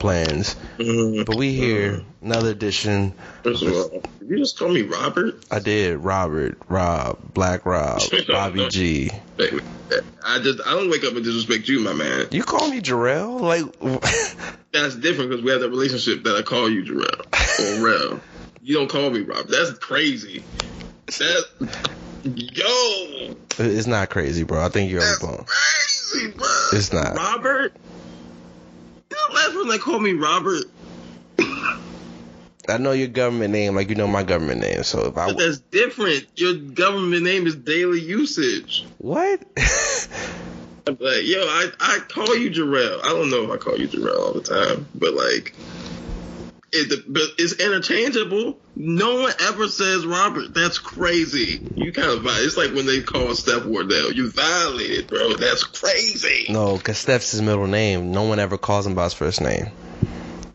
Plans, mm-hmm. but we here mm-hmm. another edition. First of all, did you just call me Robert? I did Robert, Rob, Black Rob, Bobby G. I just I don't wake up and disrespect you, my man. You call me Jarrell? Like, That's different because we have that relationship that I call you Jarrell or Rel. You don't call me Robert. That's crazy. That yo, it's not crazy, bro. I think you're on the phone. crazy, bro. It's not. Robert. Know, last person that called me Robert. I know your government name, like you know my government name. So if I But that's different. Your government name is daily usage. what? Like, yo, I, I call you Jarrell. I don't know if I call you Jarrell all the time, but like, it, but it's interchangeable. No one ever says Robert. That's crazy. You kind of violate. it's like when they call Steph Wardell. You violated, bro. That's crazy. no, because Steph's his middle name. No one ever calls him by his first name.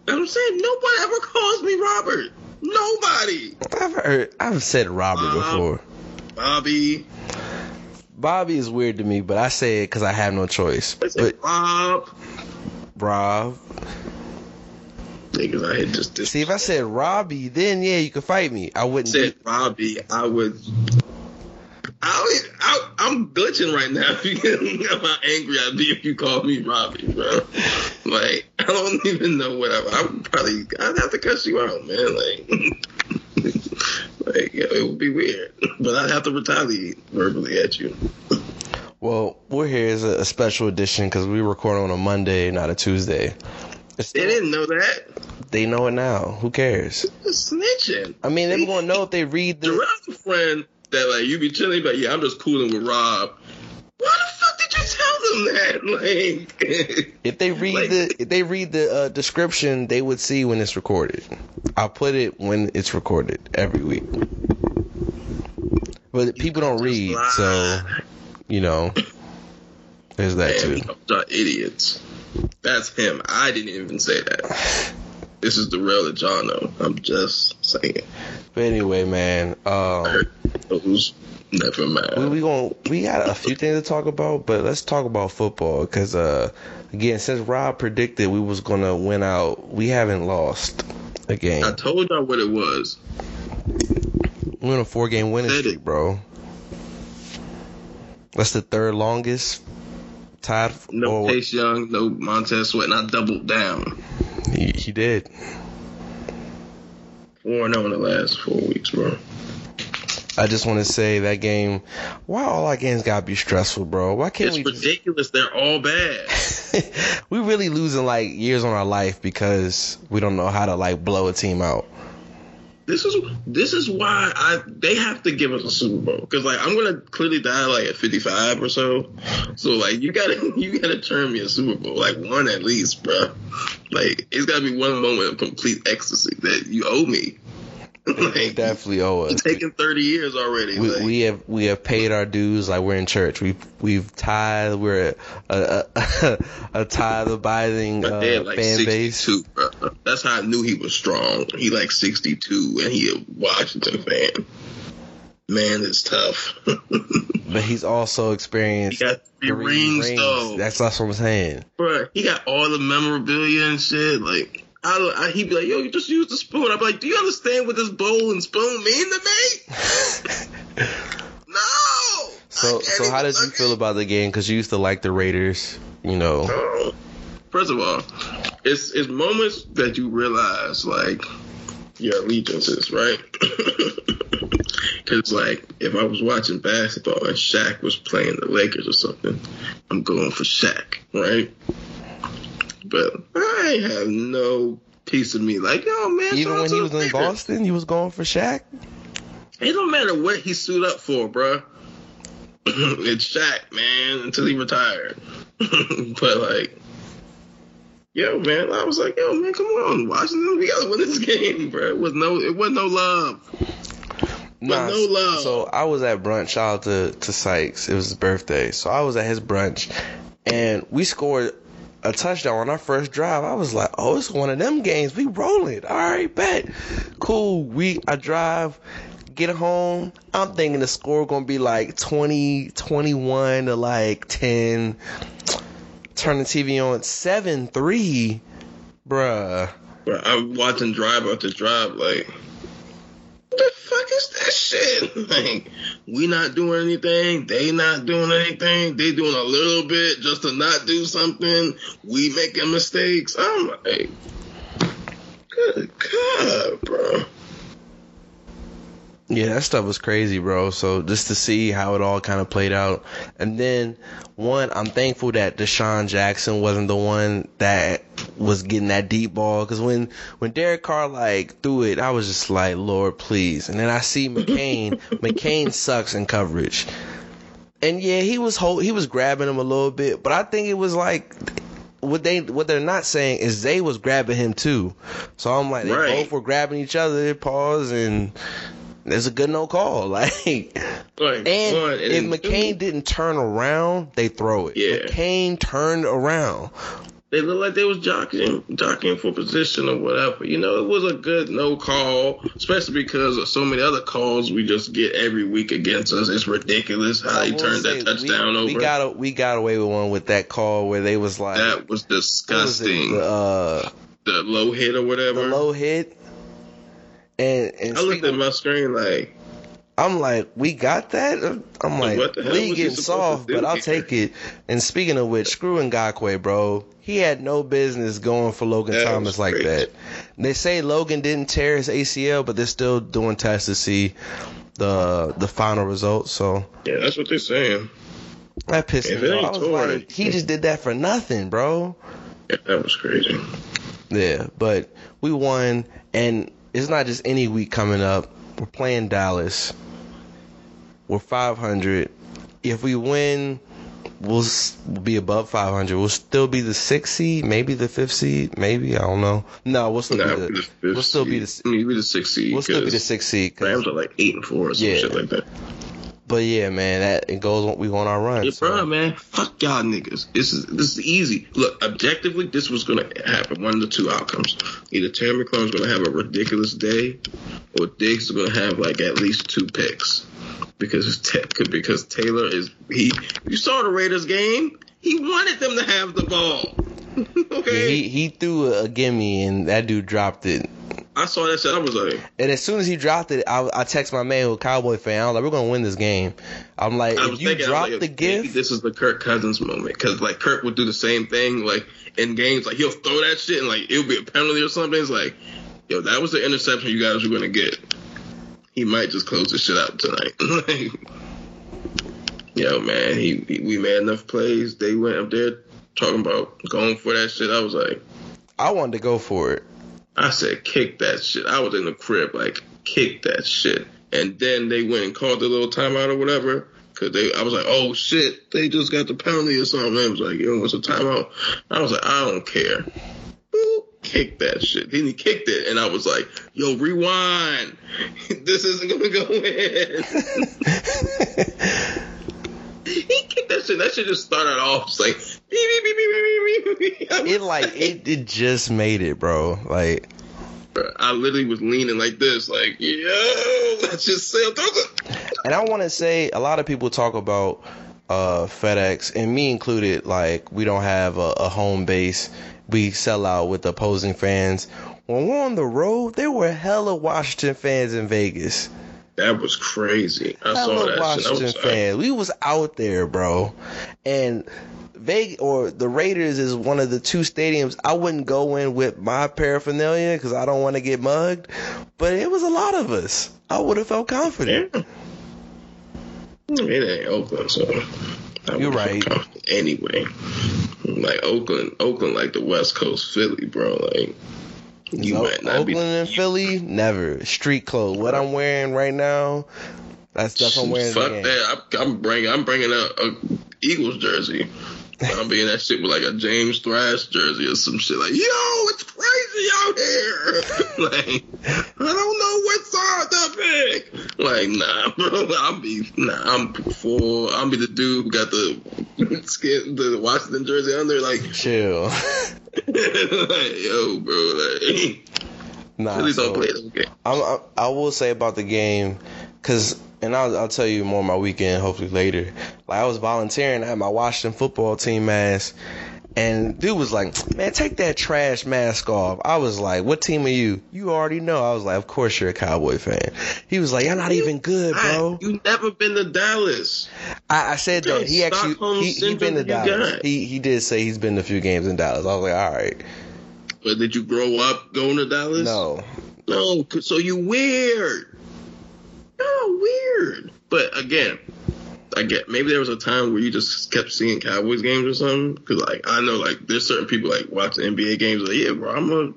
I'm saying nobody ever calls me Robert. Nobody. I've heard, I've said Robert Uh, before. Bobby. Bobby is weird to me, but I say it because I have no choice. I said But Rob. Rob, Niggas, just this. see if I said Robbie, then yeah, you could fight me. I wouldn't. said do- Robbie, I would. I, I, I'm glitching right now. how angry I'd be if you called me Robbie, bro. Like, I don't even know what I. I would probably. I'd have to cuss you out, man. Like, like it would be weird, but I'd have to retaliate verbally at you. Well, we're here as a, a special edition because we record on a Monday, not a Tuesday. It's They didn't know that. They know it now. Who cares? Snitching. I mean, they're gonna know if they read the. A friend that like you be chilling, but yeah, I'm just cooling with Rob. Why the fuck did you tell them that? Like, If they read Like- the if they read the uh, description, they would see when it's recorded. I'll put it when it's recorded every week. But people don't read, so you know, there's that man, too. idiots. That's him. I didn't even say that. This is the real y'all. I'm just saying. But anyway, man, um, those. Never mind. we we going we got a few things to talk about, but let's talk about football because uh, again, since Rob predicted we was gonna win out, we haven't lost a game. I told y'all what it was. We're on a four game winning streak, bro. That's the third longest. Tied. No or- Chase Young, no Montez Sweat, and I doubled down. He, he did. 4 0 in the last four weeks, bro. I just want to say that game. Why all our games gotta be stressful, bro? Why can't It's we? Just, ridiculous. They're all bad. we really losing like years on our life because we don't know how to like blow a team out. This is this is why I they have to give us a Super Bowl because like I'm gonna clearly die like at 55 or so. So like you gotta you gotta turn me a Super Bowl like one at least, bro. Like it's gotta be one moment of complete ecstasy that you owe me. Like definitely owe us. it's taken 30 years already. We, like, we have we have paid our dues like we're in church. We've we've tithe. We're a a, a, tithe abiding uh, dad like fan base. bro. That's how I knew he was strong. He like 62 and he a Washington fan. Man, it's tough. But he's also he experienced got three, rings, though. That's that's what I'm saying. Bruh, he got all the memorabilia and shit. Like, I, I, he'd be like, "Yo, you just use the spoon." I'd be like, "Do you understand what this bowl and spoon mean to me?" no. So, so how did you feel about the game? Because you used to like the Raiders, you know. Oh, first of all, it's it's moments that you realize like your allegiances, right? Because like if I was watching basketball and Shaq was playing the Lakers or something, I'm going for Shaq, right? But I have no piece of me like, yo man. Even when he was in Boston, he was going for Shaq. It don't matter what he suit up for, bruh. it's Shaq, man, until he retired. but like, yo, man, I was like, yo, man, come on, Washington, we gotta win this game, bro. It was no, it wasn't no love. Nah, no love. So I was at brunch. Shout out to to Sykes. It was his birthday, so I was at his brunch, and we scored a touchdown on our first drive. I was like, oh, it's one of them games. We rolling. All right, bet. Cool. We I drive get home, I'm thinking the score gonna be like 20, 21 to like 10. Turn the TV on 7 3. Bruh. Bro, I'm watching drive after drive, like, the fuck is that shit? Like, we not doing anything, they not doing anything, they doing a little bit just to not do something, we making mistakes. I'm like, good God, bro. Yeah, that stuff was crazy, bro. So just to see how it all kind of played out, and then one, I'm thankful that DeSean Jackson wasn't the one that was getting that deep ball. Because when when Derek Carr like threw it, I was just like, Lord, please. And then I see McCain. McCain sucks in coverage, and yeah, he was hold, he was grabbing him a little bit, but I think it was like what they what they're not saying is they was grabbing him too. So I'm like, they Right. both were grabbing each other. Pause and. There's a good no call. Like, Like, and if McCain two, didn't turn around, they throw it. Yeah. McCain turned around. they looked like they was jockeying, jockeying for position or whatever. You know, it was a good no call, especially because of so many other calls we just get every week against us. It's ridiculous how they turned that touchdown we, over. We got a, we got away with one with that call where they was like, that was what was it, disgusting. the, uh, the low hit or whatever. the low hit. And, and I looked at my screen like, I'm like, we got that. I'm like, What the league getting soft, but I'll take it. And speaking of which, screw Ngakoue, bro. He had no business going for Logan That Thomas like that. They say Logan didn't tear his ACL, but they're still doing tests to see the the final results. So yeah, that's what they're saying. that pissed If me off. ain't I was torn, like, he just did that for nothing, bro. Yeah, that was crazy. Yeah, but we won, and it's not just any week coming up. We're playing Dallas. We're 500. If we win, we'll we'll be above 500. We'll still be the sixth seed, maybe the fifth seed, maybe I don't know. No, we'll still Nah, be the, the we'll still be the I mean, we the sixth seed. we'll still be the sixth seed. Rams are like eight and four or some Yeah. shit like that. But yeah, man, that it goes. We on our run. Yeah, so- bro, man, fuck y'all niggas. This is this is easy. Look, objectively, this was gonna happen. One of the two outcomes: either Terry McLaurin's gonna have a ridiculous day, or Diggs is gonna have like at least two picks. Because because Taylor is he. You saw the Raiders game. He wanted them to have the ball. Yeah, okay, he he threw a, a gimme and that dude dropped it. I saw that shit. I was like, And as soon as he dropped it, I, I text my man who a Cowboy fan. I was like, "We're gonna win this game." I'm like, I "If you thinking, drop like, the maybe gift, this is the Kirk Cousins moment because like Kirk would do the same thing like in games, like he'll throw that shit and like it'll be a penalty or something. It's like, yo, that was the interception you guys were gonna get. He might just close this shit out tonight. yo, man, he, he we made enough plays. They went up there talking about going for that shit. I was like, I wanted to go for it." I said, kick that shit. I was in the crib, like, kick that shit. And then they went and called the little timeout or whatever. Cause they, I was like, oh shit, they just got the penalty or something. It was like, yo, what's a timeout? I was like, I don't care. Boop, kick that shit. Then he kicked it, and I was like, yo, rewind. this isn't gonna go in. he kicked that shit. That shit just started off like beep, beep, beep, It like it, it just made it, bro. Like I literally was leaning like this, like yo, let's just sail through. And I want to say, a lot of people talk about uh, FedEx, and me included. Like we don't have a, a home base. We sell out with opposing fans. When we're on the road, there were hella Washington fans in Vegas. That was crazy. I saw that. Washington shit. I was fans. We was out there, bro. And Vegas or the Raiders is one of the two stadiums I wouldn't go in with my paraphernalia because I don't want to get mugged. But it was a lot of us. I would have felt confident. Yeah. It ain't Oakland, so I You're right. Anyway, like Oakland, Oakland, like the West Coast Philly, bro. Like you So, might not Oakland be. and Philly, never. Street clothes. What I'm wearing right now, that's stuff I'm wearing. in Fuck that! I, I'm bringing, I'm bringing a, a Eagles jersey. I'm being that shit with like a James Thrash jersey or some shit. Like, yo, it's crazy out here. like, I don't know what side to pick. Like, nah, bro. I'll be, nah, I'm full. I'll be the dude who got the skin, the Washington jersey under. Like, Chill. like yo, bro. Like, nah, so- don't play them games. I'm, I, I will say about the game, cause, and I'll, I'll tell you more my weekend hopefully later. Like I was volunteering at my Washington football team mask, and dude was like, "Man, take that trash mask off." I was like, "What team are you?" You already know. I was like, "Of course you're a Cowboy fan." He was like, "You're not even good, bro." I- you never been to Dallas. I, I said that he actually Stockholm he, he been to Dallas. He he did say he's been to a few games in Dallas. I was like, all right, But did you grow up going to Dallas? no, No, so you weird. No, weird. But again, I get maybe there was a time where you just kept seeing Cowboys games or something. Because like I know like there's certain people like watch NBA games like yeah, bro, I'm a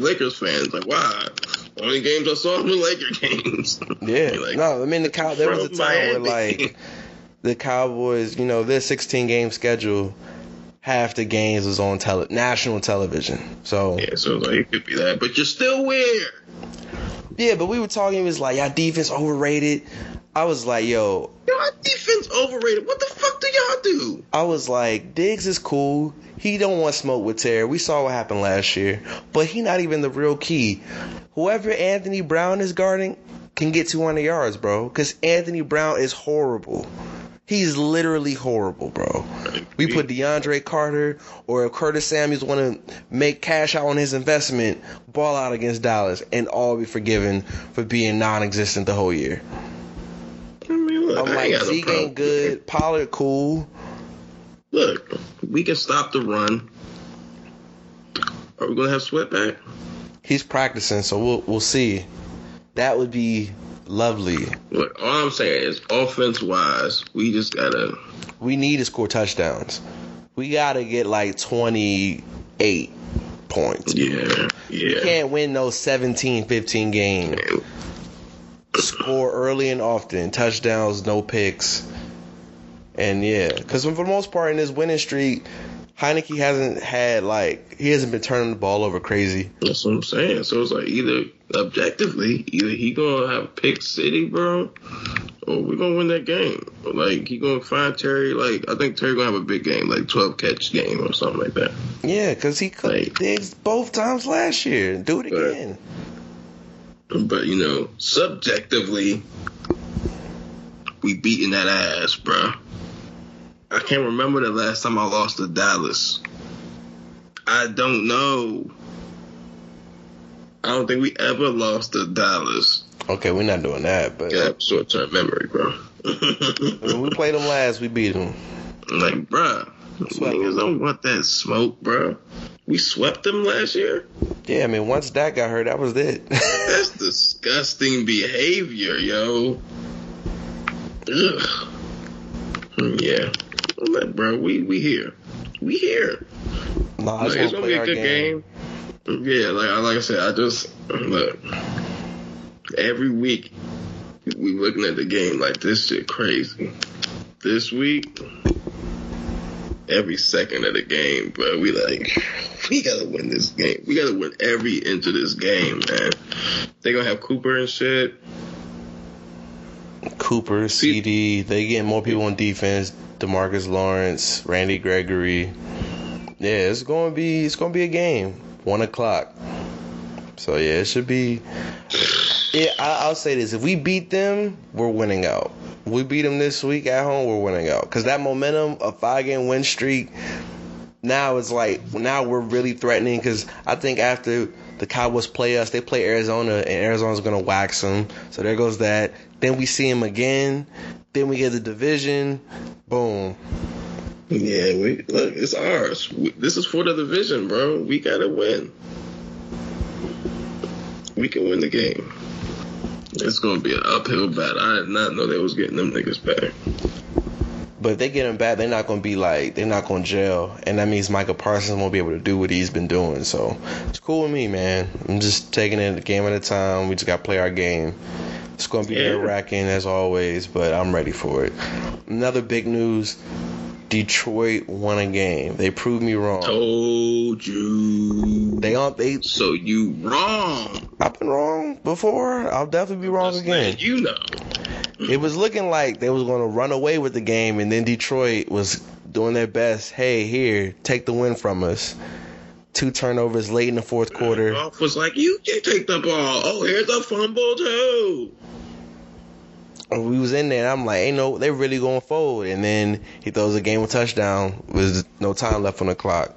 Lakers fan. It's like why? Only games I saw were Laker games. yeah, Like, no. I mean the cow. There was a time where like the Cowboys, you know, their 16 game schedule, half the games was on tele- national television. So yeah, so like it could be that, but you're still weird. Yeah, but we were talking. It was like, y'all defense overrated. I was like, yo, our defense overrated. What the fuck do y'all do? I was like, Diggs is cool. He don't want smoke with Terry. We saw what happened last year, but he not even the real key. Whoever Anthony Brown is guarding can get 200 yards, bro. Because Anthony Brown is horrible. He's literally horrible, bro. We put DeAndre Carter or if Curtis Samuels want to make cash out on his investment, ball out against Dallas, and all be forgiven for being non-existent the whole year. I mean, look, I'm like, Zeke ain't good. Pollard cool. Look, we can stop the run. Are we gonna have Sweat back? He's practicing, so we'll we'll see. That would be lovely. Look, all I'm saying is, offense wise, we just gotta. We need to score touchdowns. We gotta get like 28 points. Yeah, yeah. You can't win those 17, 15 games. Score early and often. Touchdowns, no picks. And yeah, because for the most part in this winning streak, Heinicke hasn't had like he hasn't been turning the ball over crazy. That's what I'm saying. So it's like either objectively, either he gonna have pick city, bro, or we gonna win that game. Like he gonna find Terry. Like I think Terry gonna have a big game, like 12 catch game or something like that. Yeah, because he cooked Like- both times last year. Do it again. But you know, subjectively, we beating that ass, bro. I can't remember the last time I lost to Dallas. I don't know. I don't think we ever lost to Dallas. Okay, we're not doing that, but Yeah, short term memory, bro. when we played them last, we beat them. like, bruh, Swept niggas don't want that smoke, bro. We swept them last year. Yeah, I mean, once that got hurt, that was it. That's disgusting behavior, yo. Ugh. Mm, yeah. I'm bro, we we here. We here. I Like, it's gonna be a good game. game. Yeah, like like I said, I just look every week we looking at the game like this shit crazy. This week, every second of the game, bro, we like we gotta win this game. We gotta win every inch of this game, man. They gonna have Cooper and shit. Cooper, CD, they get more people on defense. Demarcus Lawrence, Randy Gregory. Yeah, it's gonna be it's gonna be a game. One o'clock. So yeah, it should be. Yeah, I, I'll say this: if we beat them, we're winning out. We beat them this week at home, we're winning out because that momentum, a five game win streak, now it's like now we're really threatening because I think after the Cowboys play us, they play Arizona, and Arizona's gonna wax them. So there goes that. Then we see him again. Then we get the division. Boom. Yeah, we look. It's ours. We, this is for the division, bro. We gotta win. We can win the game. It's gonna be an uphill battle. I did not know they was getting them niggas back. But if they get him back, they're not gonna be like they're not gonna jail, and that means Michael Parsons won't be able to do what he's been doing. So it's cool with me, man. I'm just taking it a game at a time. We just gotta play our game. It's gonna be Yeah. nerve wracking as always, but I'm ready for it. Another big news: Detroit won a game. They proved me wrong. Told you. They on they. So you wrong. I've been wrong before. I'll definitely be wrong Just again. You know. It was looking like they was going to run away with the game, and then Detroit was doing their best. Hey, here, take the win from us. Two turnovers late in the fourth uh, quarter. Goff was like, you can't take the ball. Oh, here's a fumble too. We was in there, and I'm like, ain't no, they really going fold. And then he throws a game of touchdown with no time left on the clock.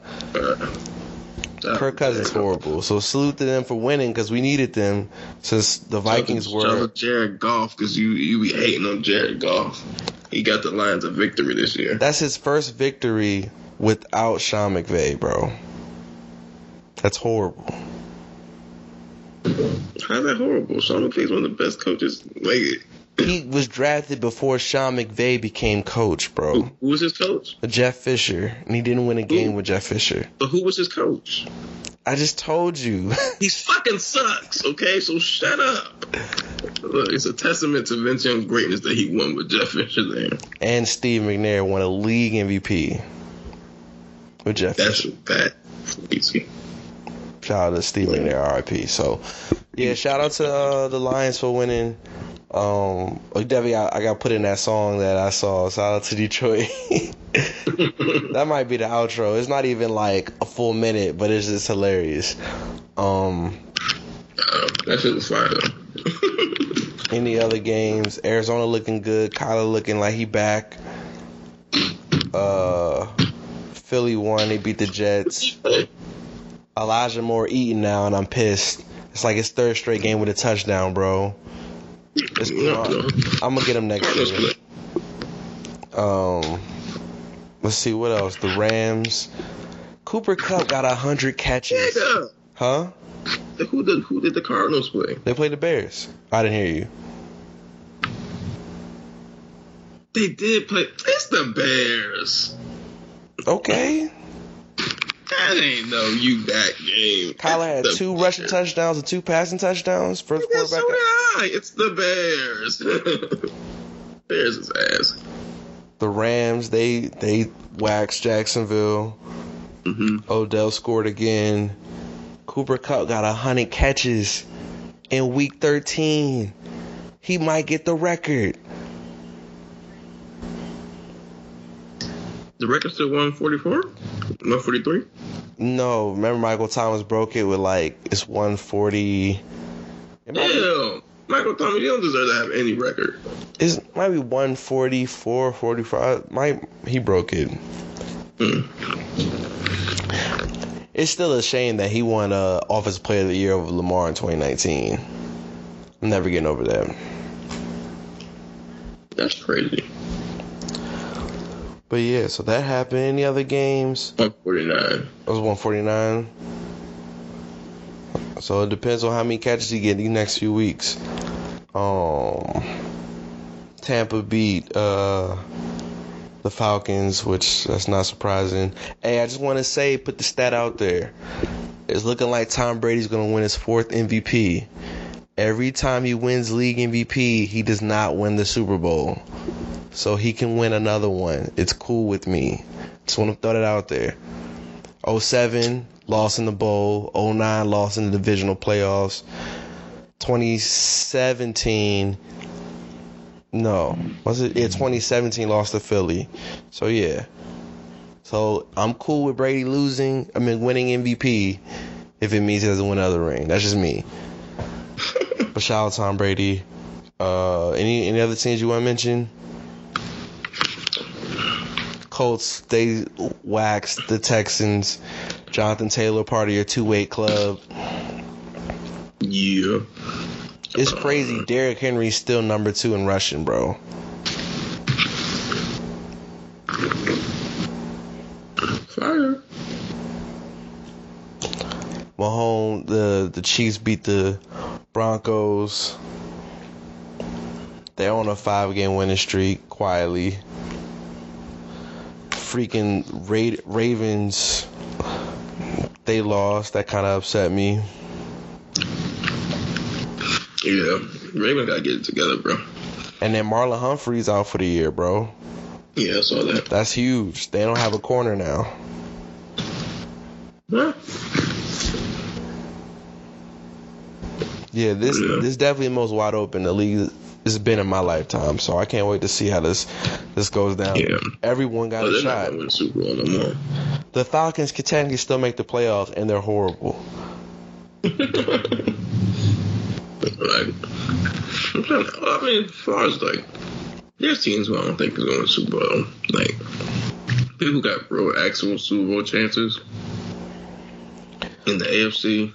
Kirk Cousins horrible. So salute to them for winning because we needed them since the Vikings Shout out were. Jared Goff because you you be hating on Jared Goff. He got the Lions a victory this year. That's his first victory without Sean McVay, bro. That's horrible. How's that horrible? Sean McVay's one of the best coaches. Like, He was drafted before Sean McVay became coach, bro. who, who was his coach? Jeff Fisher, and he didn't win a game Who? with Jeff Fisher. But who was his coach? I just told you. He fucking sucks. Okay, so shut up. Look, it's a testament to Vince Young's greatness that he won with Jeff Fisher there. and Steve McNair won a league MVP with Jeff Fisher. That's Fisher. that easy. Shout out to Steve McNair, RIP. So, yeah, shout out to uh, the Lions for winning. Um, oh, Debbie, I, I got put in that song that I saw. Shout out to Detroit. that might be the outro. It's not even like a full minute, but it's just hilarious. Um, Uh, that shit was fire though. any other games? Arizona looking good. Kyler looking like he back. Uh, Philly won. They beat the Jets. Elijah Moore eating now, and I'm pissed. It's like his third straight game with a touchdown, bro. I'm gonna get him next year. Um, let's see what else. The Rams. Cooper Kupp got a hundred catches. Nigga, Huh? who did who did the Cardinals play? They played the Bears. I didn't hear you. They did play. It's the Bears. Okay. I didn't know you that game. Kyler had two rushing touchdowns and two passing touchdowns. First Yeah, so did quarterback. I. It's the Bears. Bears is ass. The Rams. They they waxed Jacksonville. hmm Odell scored again. Cooper Kupp got a hundred catches in week 13. He might get the record. The record still 144? 143? No, remember Michael Thomas broke it with like it's 140. It might, be, Michael Thomas, you don't deserve to have any record. it's, might be 144, 45. Might he broke it. Mm. It's still a shame that he won uh, Office Player of the Year over Lamar in 2019. I'm never getting over that. That's crazy. But yeah, so that happened. Any other games? 149. It was 149. So it depends on how many catches he get in these next few weeks. Um, Tampa beat uh, the Falcons, which that's not surprising. Hey, I just want to say, put the stat out there. It's looking like Tom Brady's going to win his fourth MVP. Every time he wins league MVP, he does not win the Super Bowl. So he can win another one. It's cool with me. Just want to throw that out there. 07 lost in the bowl, 09 lost in the divisional playoffs. 2017 no, was it? Yeah, 2017 lost to Philly. So yeah. So I'm cool with Brady losing, I mean winning MVP if it means he doesn't win another ring. That's just me. but shout out to Tom Brady. Uh any any other teams you want to mention? Colts they waxed the Texans. Jonathan Taylor part of your two weight club. Yeah. It's crazy. Derrick Henry's still number two in rushing, bro. Fire. Mahomes, the the Chiefs beat the Broncos. They're on a five game winning streak quietly. Freaking Ra- Ravens, they lost. That kind of upset me. Yeah. Raven gotta get it together, bro. And then Marlon Humphrey's out for the year, bro. Yeah, I saw that. That's huge. They don't have a corner now. Huh? Yeah, this Yeah. this is definitely the most wide open the league has been in my lifetime. So I can't wait to see how this this goes down. Yeah. Everyone got Oh, a shot. the Super Bowl no more. The Falcons can technically still make the playoffs, and they're horrible. Like, I'm trying to, I mean, as far as like, there's teams who I don't think is going to Super Bowl. Like, people got real actual Super Bowl chances in the AFC.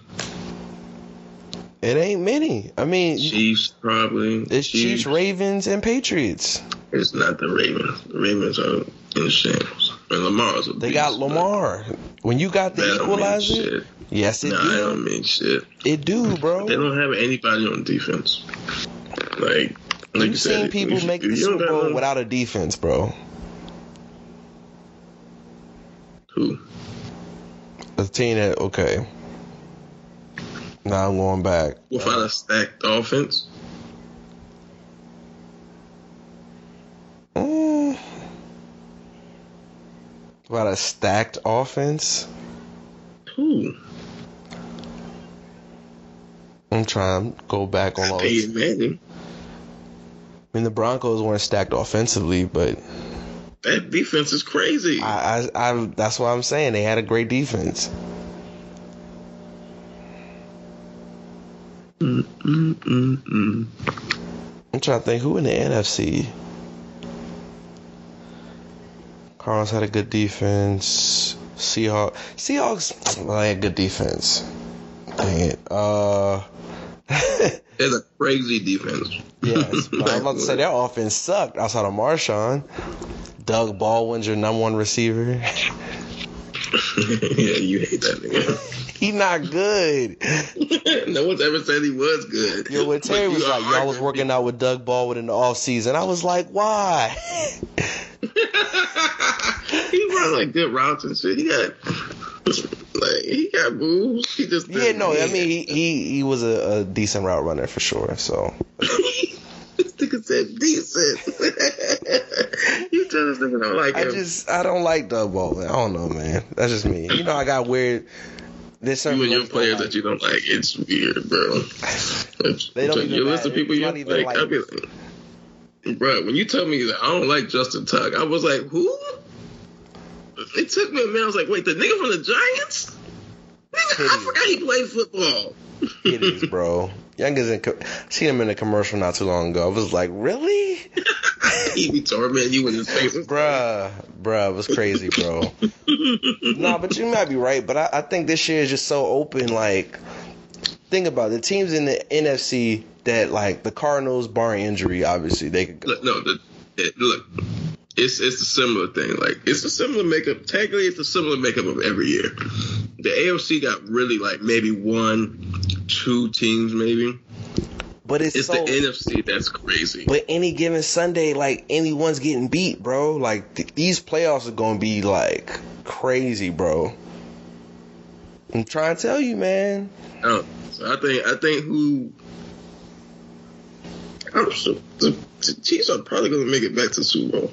It ain't many. I mean, Chiefs probably. it's Chiefs, Ravens, and Patriots. It's not the Ravens. The Ravens are in shambles. And Lamar's a They beast, got Lamar. When you got the That don't mean equalizer, shit. yes, it Nah, I do. don't mean shit. It do, bro. They don't have anybody on defense. Like, like you You've said, seen people make the Super Bowl without a defense, bro. Who? A team that okay. Now I'm going back. Without a stacked offense? Mm. About a stacked offense. Who? I'm trying to go back on all this. Peyton Manning. I mean, the Broncos weren't stacked offensively, but That defense is crazy. I, I, I, that's what I'm saying. They had a great defense. Mm, mm, mm, mm. I'm trying to think who in the NFC. Cardinals had a good defense. Seahawks, Seahawks, well, they had good defense. Dang it. Uh, There's a crazy defense. yes, but I'm about to say their offense sucked outside of Marshawn. Doug Baldwin's your number one receiver. yeah, you hate that nigga. he not good. no one's ever said he was good. Yo, when Terry was like, y'all was working out with Doug Baldwin in the off season, I was like, why? he runs like good routes and shit. He got like he got moves. He just yeah, no, I mean he he, he was a, a decent route runner for sure. So this nigga said decent. you tell this nigga don't like I him. just I don't like Doug Baldwin. I don't know, man. That's just me. You know, I got weird. There's certain you and your players players that you don't like, it's weird, bro. They don't even you listen matter. to people you like, like- like, bro, when you tell me that I don't like Justin Tuck, I was like, who? It took me a minute. I was like, wait, the nigga from the Giants? Nigga, I forgot he played football. It is, bro. Youngers in co- seen him in a commercial not too long ago. I was like, really, he be tormenting you in his face. bruh, bruh, it was crazy, bro. nah, but you might be right. But I, I think this year is just so open. Like, think about it. the teams in the NFC that like the Cardinals, barring injury, obviously they could go. Look, no, the, it, look, it's it's a similar thing. Like it's a similar makeup. Technically, it's a similar makeup of every year. The AFC got really like maybe one, two teams, maybe. But it's, It's so. the NFC that's crazy. But any given Sunday, like anyone's getting beat, bro. Like th- these playoffs are gonna be like crazy, bro. I'm trying to tell you, man. Oh, so I think I think who. Oh, I'm sure the, Chiefs are probably going to make it back to the Super Bowl.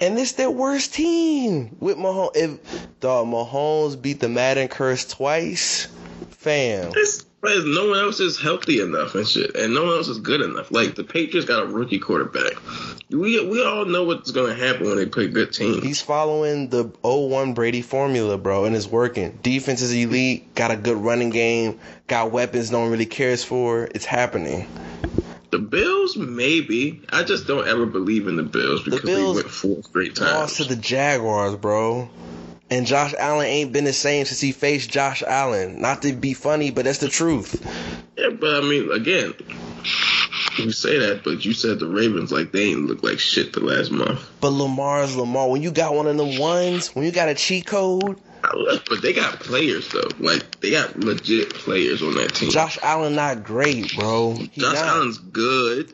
And it's their worst team with Mahomes. If dog Mahomes beat the Madden curse twice, fam. It's because no one else is healthy enough and shit, and no one else is good enough. Like the Patriots got a rookie quarterback. We we all know what's going to happen when they play good teams. He's following the 0-1 Brady formula, bro, and it's working. Defense is elite, got a good running game, got weapons no one really cares for. It's happening. The Bills, maybe. I just don't ever believe in the Bills because Bills they went four straight Lost times. to the Jaguars, bro. And Josh Allen ain't been the same since he faced Josh Allen. Not to be funny, but that's the truth. Yeah, but I mean, again, you say that, but you said the Ravens like they ain't look like shit the last month. But Lamar's Lamar. When you got one of them ones, when you got a cheat code, But they got players though. Like they got legit players on that team. Josh Allen not great, bro. He Josh not. Allen's good.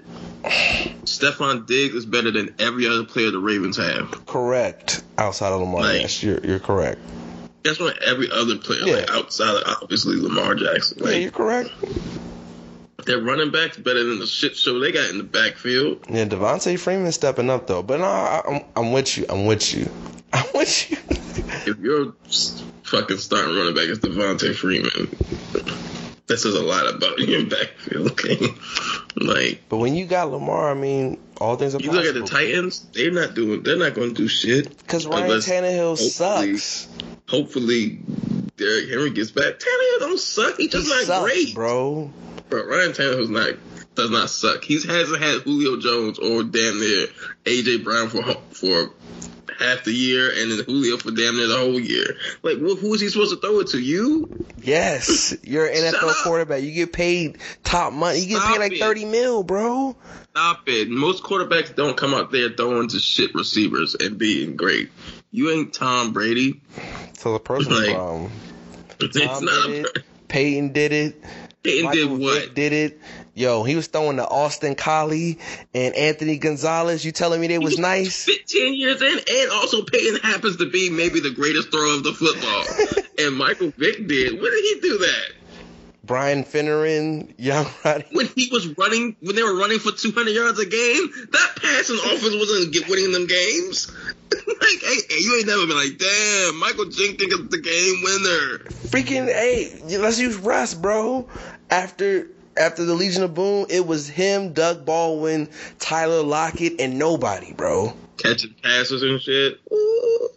Stefon Diggs is better than every other player the Ravens have. correct outside of Lamar. Like- yes, you're you're correct. That's what every other player, Yeah. like outside of obviously Lamar Jackson. yeah, you're correct. their running backs better than the shit show they got in the backfield. Yeah, Devonta Freeman stepping up though. But no, I, I'm I'm with you. I'm with you. I'm with you. If your fucking starting running back is Devonta Freeman, this says a lot about your backfield. Okay, like but when you got Lamar, I mean, all things are you look at the. Titans, they're not doing. They're not going to do shit. Because Ryan Unless- Tannehill hopefully- sucks. Hopefully, Derrick Henry gets back. Tannehill don't suck. He's He just not sucks, great, bro. But Ryan Tannehill's not does not suck. He hasn't had Julio Jones or damn near AJ Brown for for half the year, and then Julio for damn near the whole year. Like, wh- who is he supposed to throw it to? You? Yes, you're an NFL quarterback. You get paid top money. You get Stop paid like it. thirty mil, bro. Stop it. Most quarterbacks don't come out there throwing to shit receivers and being great. You ain't Tom Brady. So the personal Like, problem. It's not did it. Peyton did it. Peyton Michael did what? Vick did it. Yo, he was throwing to Austin Collie and Anthony Gonzalez. You telling me they was nice? 15 years in, and also Peyton happens to be maybe the greatest thrower of the football. and Michael Vick did. When did he do that? Brian Finneran, Young Roddy. When he was running, when they were running for 200 yards a game, that passing offense wasn't winning them games. like, hey, hey, you ain't never been like, damn, Michael Jenkins is the game winner. Freaking hey, let's use Russ, bro. After after the Legion of Boom, it was him, Doug Baldwin, Tyler Lockett, and nobody, bro. Catching passes and shit. Ooh.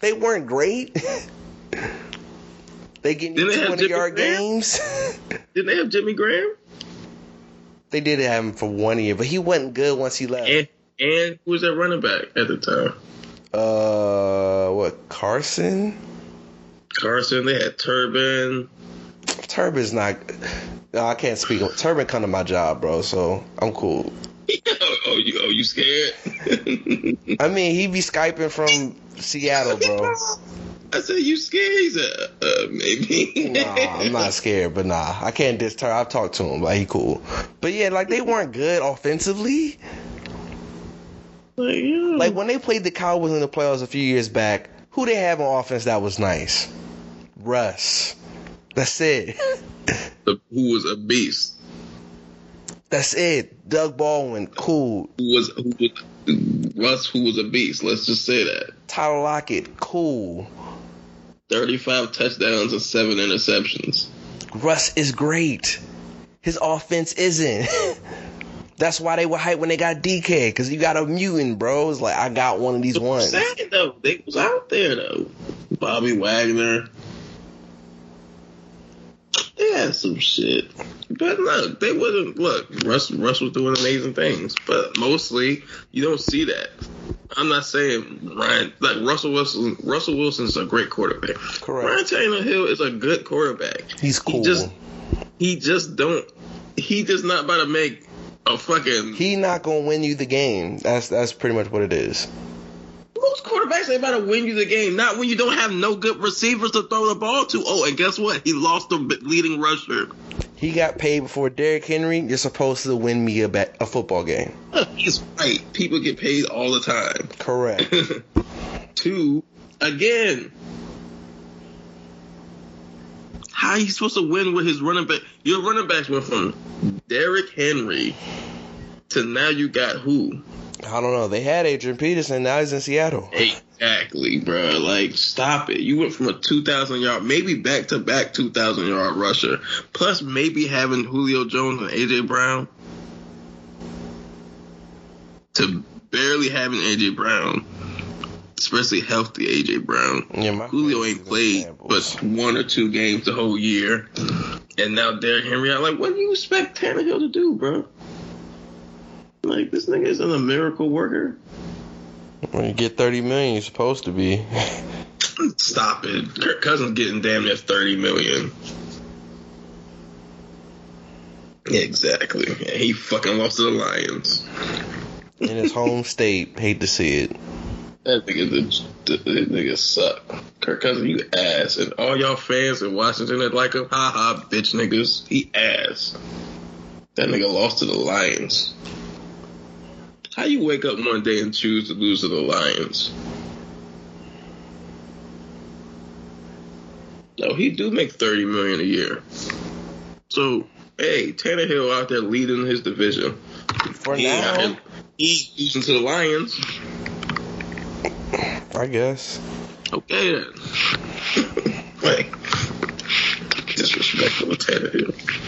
They weren't great. they getting you Didn't have Jimmy yard Graham? games. Didn't they have Jimmy Graham? they did have him for one year, but he wasn't good once he left. And and who was that running back at the time? Uh, what Carson? Carson. They had Turbin. Turbin's not. No, I can't speak. Turbin come to my job, bro. So I'm cool. oh, oh, you, oh, you scared? I mean, he be skyping from Seattle, bro. I said, you scared? He said, uh, maybe. Nah, I'm not scared, but nah, I can't diss. I've talked to him, like he cool. But yeah, like they weren't good offensively. Like, yeah. Like when they played the Cowboys in the playoffs a few years back, who they have on offense that was nice? Russ. That's it. The- who was a beast? That's it. Doug Baldwin, cool. Who was who was Russ? Who was a beast? Let's just say that. Tyler Lockett, cool. Thirty-five touchdowns and seven interceptions. Russ is great. His offense isn't. That's why they were hyped when they got DK, because you got a mutant, bro. It's like, I got one of these ones. Sad though, they was out there though. Bobby Wagner. They had some shit. But look, they wouldn't look, Russ Russ was doing amazing things. But mostly you don't see that. I'm not saying Ryan like Russell Wilson Russell Wilson's a great quarterback. Correct. Ryan Tannehill is a good quarterback. He's cool. He just he just don't he just not about to make a fucking he not gonna win you the game. That's that's pretty much what it is. Quarterbacks ain't about to win you the game. Not when you don't have no good receivers to throw the ball to. Oh, and guess what? He lost the leading rusher. He got paid before Derrick Henry. You're supposed to win me a bet, a football game. He's right. People get paid all the time. Correct. Two, again, how are you supposed to win with his running back? Your running backs went from Derrick Henry to now you got who? I don't know. They had Adrian Peterson. Now he's in Seattle. Exactly, bro. Like, stop it. You went from a 2,000 yard, maybe back to back 2,000 yard rusher, plus maybe having Julio Jones and AJ Brown, to barely having AJ Brown, especially healthy AJ Brown. Yeah, my Julio ain't played but one or two games the whole year, and now Derrick Henry. I'm like, what do you expect Tannehill to do, bro? Like this nigga isn't a miracle worker. When you get 30 million, you're supposed to be. Stop it. Kirk Cousins getting damn near thirty million. Exactly. Yeah, he fucking lost to the Lions. In his home state, hate to see it. That nigga, the, the, that nigga suck. Kirk Cousins, you ass, and all y'all fans in Washington that like him, ha ha, bitch niggas, he ass. That nigga lost to the Lions. How you wake up one day and choose to lose to the Lions? No, he do make thirty million a year. So, hey, Tannehill out there leading his division. For He now, he losing to the Lions. I guess. Okay then. like disrespectful Tannehill.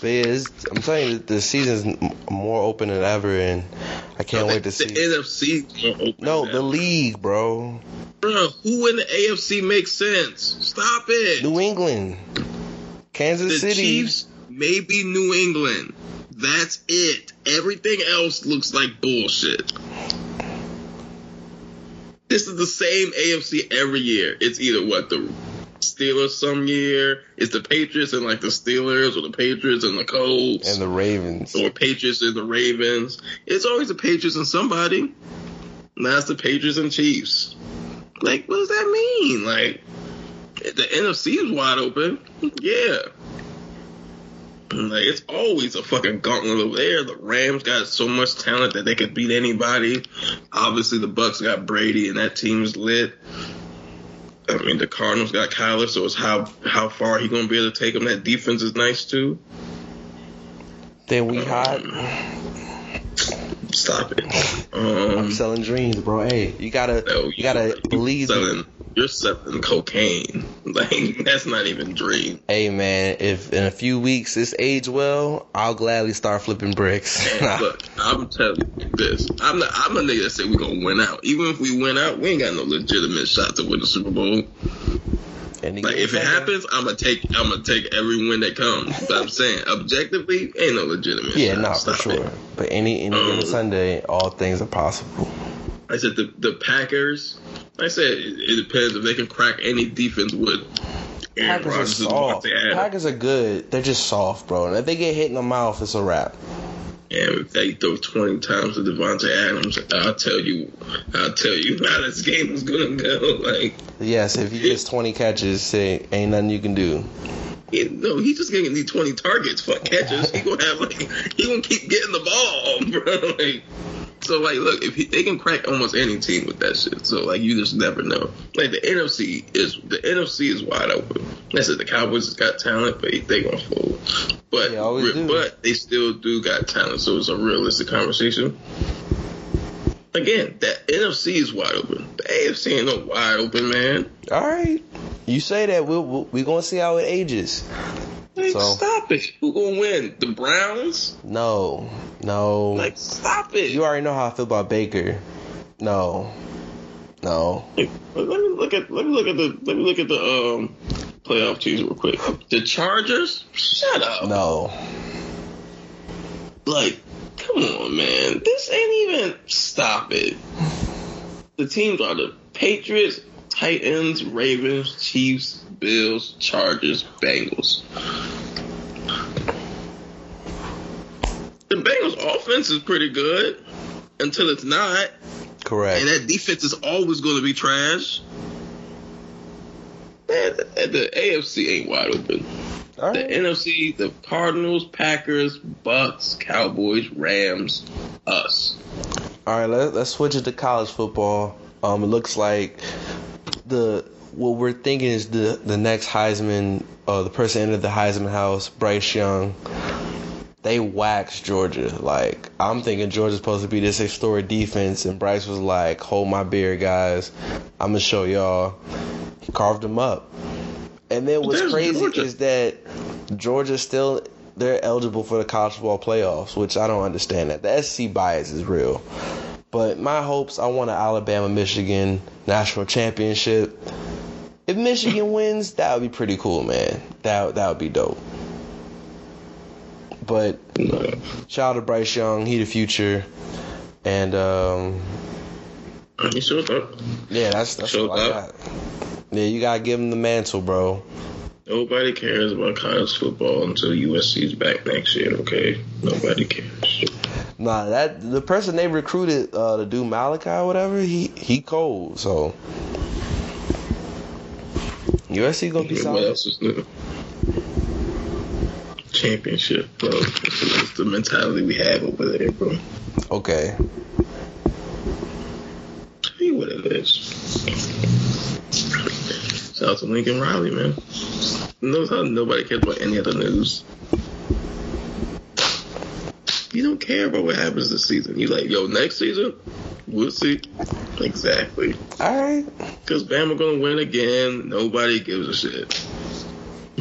But yeah, I'm telling you, the season's more open than ever, and I can't wait to the see. NFC. gonna open No, the league, bro. Bro, who in the AFC makes sense? Stop it. New England, Kansas the City. Chiefs, maybe New England. That's it. Everything else looks like bullshit. This is the same AFC every year. It's either what the Steelers some year, it's the Patriots and like the Steelers or the Patriots and the Colts. and the Ravens. or Patriots and the Ravens. It's always the Patriots and somebody. Now it's the Patriots and Chiefs. Like, what does that mean? Like, the NFC is wide open. Yeah. Like, it's always a fucking gauntlet over there. The Rams got so much talent that they could beat anybody. Obviously, the Bucs got Brady, and that team's lit. I mean, the Cardinals got Kyler, so it's how how far he gonna be able to take them. That defense is nice too. Then we um, hot. Stop it. I'm Um, selling dreams, bro. Hey, you gotta, no, you gotta believe. the- selling. You're selling cocaine. Like that's not even dream. Hey man, if in a few weeks this age well, I'll gladly start flipping bricks. Look, I'm telling you this. I'm not. I'm a nigga that say we gonna win out. Even if we win out, we ain't got no legitimate shot to win the Super Bowl. And Like if it happens, I'm gonna take. I'm gonna take every win that comes. But I'm saying objectively, ain't no legitimate. yeah, shot. no, for sure. it. But any any Um, Sunday, all things are possible. I said the the Packers. I said it, it depends if they can crack any defense with Aaron Packers are Rodgers and soft. Packers are good. They're just soft, bro. And if they get hit in the mouth, it's a wrap. And if they throw 20 times to Davante Adams, I'll tell you, I'll tell you how this game is gonna go. Like, Yes, if he gets 20 catches, say ain't nothing you can do. no, he's just gonna need 20 targets, fuck catches. He gonna have like, he gonna keep getting the ball, bro. Like, so like, look, if he, they can crack almost any team with that shit, so like, you just never know. Like the NFC is the NFC is wide open. I said the Cowboys has got talent, but they gonna fold. But They but they still do got talent, so it's a realistic conversation. Again, that NFC is wide open. The AFC ain't no wide open, man. All right, you say that we gonna see how it ages. Like, So- stop it. Who gonna win? The Browns? No, no. Like, stop it. you already know how I feel about Baker. No, no. Like, let me look at let me look at the let me look at the um playoff teams real quick. The Chargers? Shut up. No. Like, come on, man. This ain't even stop it. The teams are the Patriots, Titans, Ravens, Chiefs, Bills, Chargers, Bengals. The Bengals offense is pretty good until it's not. Correct. And that defense is always going to be trash. Man, the, the AFC ain't wide open. All The. NFC, the Cardinals, Packers, Bucs, Cowboys, Rams, us. All right, let, let's switch it to college football. Um, it looks like the what we're thinking is the the next Heisman, uh, the person entered the Heisman house, Bryce Young. They waxed Georgia. Like I'm thinking Georgia's supposed to be this historic defense, and Bryce was like, "Hold my beer, guys. I'm gonna show y'all." He carved them up. And then what's There's crazy Georgia. is that Georgia still they're eligible for the college football playoffs, which I don't understand that. The SEC bias is real. But my hopes, I want an Alabama Michigan national championship. If Michigan wins, that would be pretty cool, man. That that would be dope. But shout out to Bryce Young, he the future, and um, You sure though? yeah, that's that's all I got. Yeah, you gotta give him the mantle, bro. Nobody cares about college football until USC's back next year. Okay, nobody cares. Nah, that the person they recruited uh, to do Malachi or whatever, he he cold. So USC gonna be What solid. else is new? Championship, bro. That's the mentality we have over there, bro. Okay, you what it is. Shout out to Lincoln Riley, man. Knows how nobody cares about any other news. You don't care about what happens this season. You like, yo, next season, we'll see. Exactly. all right. Because Bama gonna win again. Nobody gives a shit.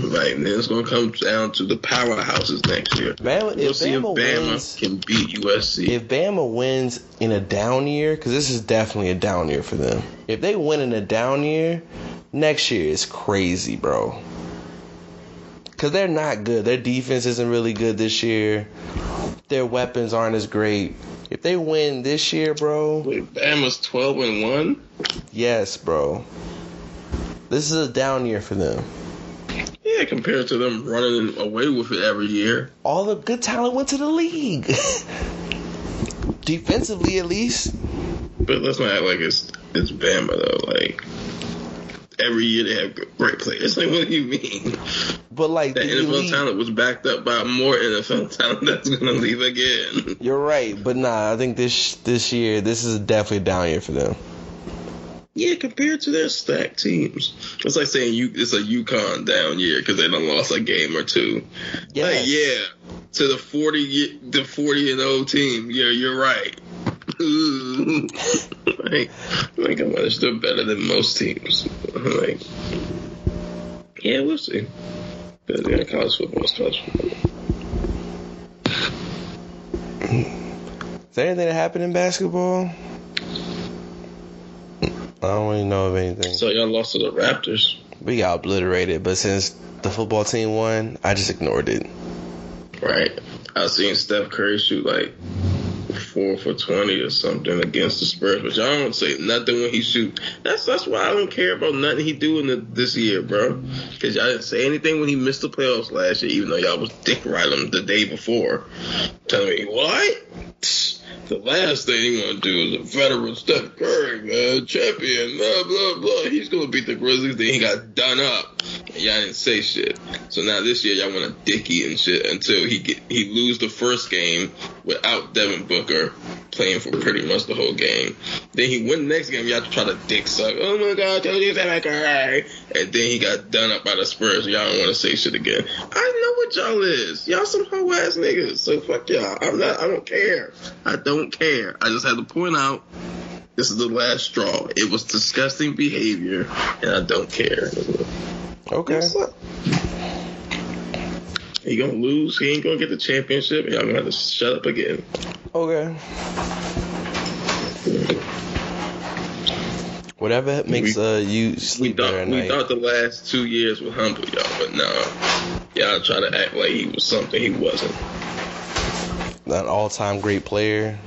Right, and then it's gonna come down to the powerhouses next year. Bama, We'll if see if Bama Bama wins, can beat USC. if Bama wins in a down year, because this is definitely a down year for them. If they win in a down year, next year is crazy, bro. Because they're not good. Their defense isn't really good this year. Their weapons aren't as great. If they win this year, bro, Wait, Bama's twelve and one. yes, bro. This is a down year for them. Yeah, compared to them running away with it every year. All the good talent went to the league. Defensively, at least. But let's not act like it's it's Bama though. Like every year they have great players. Like what do you mean? But like That the NFL talent was backed up by more NFL talent that's gonna leave again. You're right, but nah, I think this this year this is definitely a down year for them. Yeah, compared to their stacked teams, it's like saying you it's a Yukon down year because they done lost a game or two. Like, yeah, to the forty the forty and old team. Yeah, you're right. Like, like they're still better than most teams. Like, yeah, we'll see. But yeah, college football is college football. Is there anything that happened in basketball? I don't really know of anything. So y'all lost to the Raptors, We got obliterated, but since the football team won, I just ignored it. right? I seeing Steph Curry shoot like four for twenty or something against the Spurs, but y'all don't say nothing when he shoot. That's that's why I don't care about nothing he doing the, this year, bro. Because y'all didn't say anything when he missed the playoffs last year, even though y'all was dick riding him the day before, telling me what. The last thing he want to do is a veteran Steph Curry, man, champion, blah blah blah. He's gonna beat the Grizzlies. Then he got done up. Y'all didn't say shit. So now this year y'all want to dicky and shit until he get he lose the first game without Devin Booker playing for pretty much the whole game. Then he win the next game. Y'all try to dick suck. Oh my God, tell you Steph Curry. And then he got done up by the Spurs. Y'all don't want to say shit again. I know what y'all is. Y'all some hoe ass niggas. So fuck y'all. I'm not. I don't care. I don't care. I just had to point out. This is the last straw. It was disgusting behavior, and I don't care. Okay. What's? He gonna lose. He ain't gonna get the championship. Y'all gonna have to shut up again. Okay. Whatever makes We- uh you We sleep better thought at we night. thought the last two years were humble y'all, but no, y'all try to act like he was something he wasn't. An all-time great player,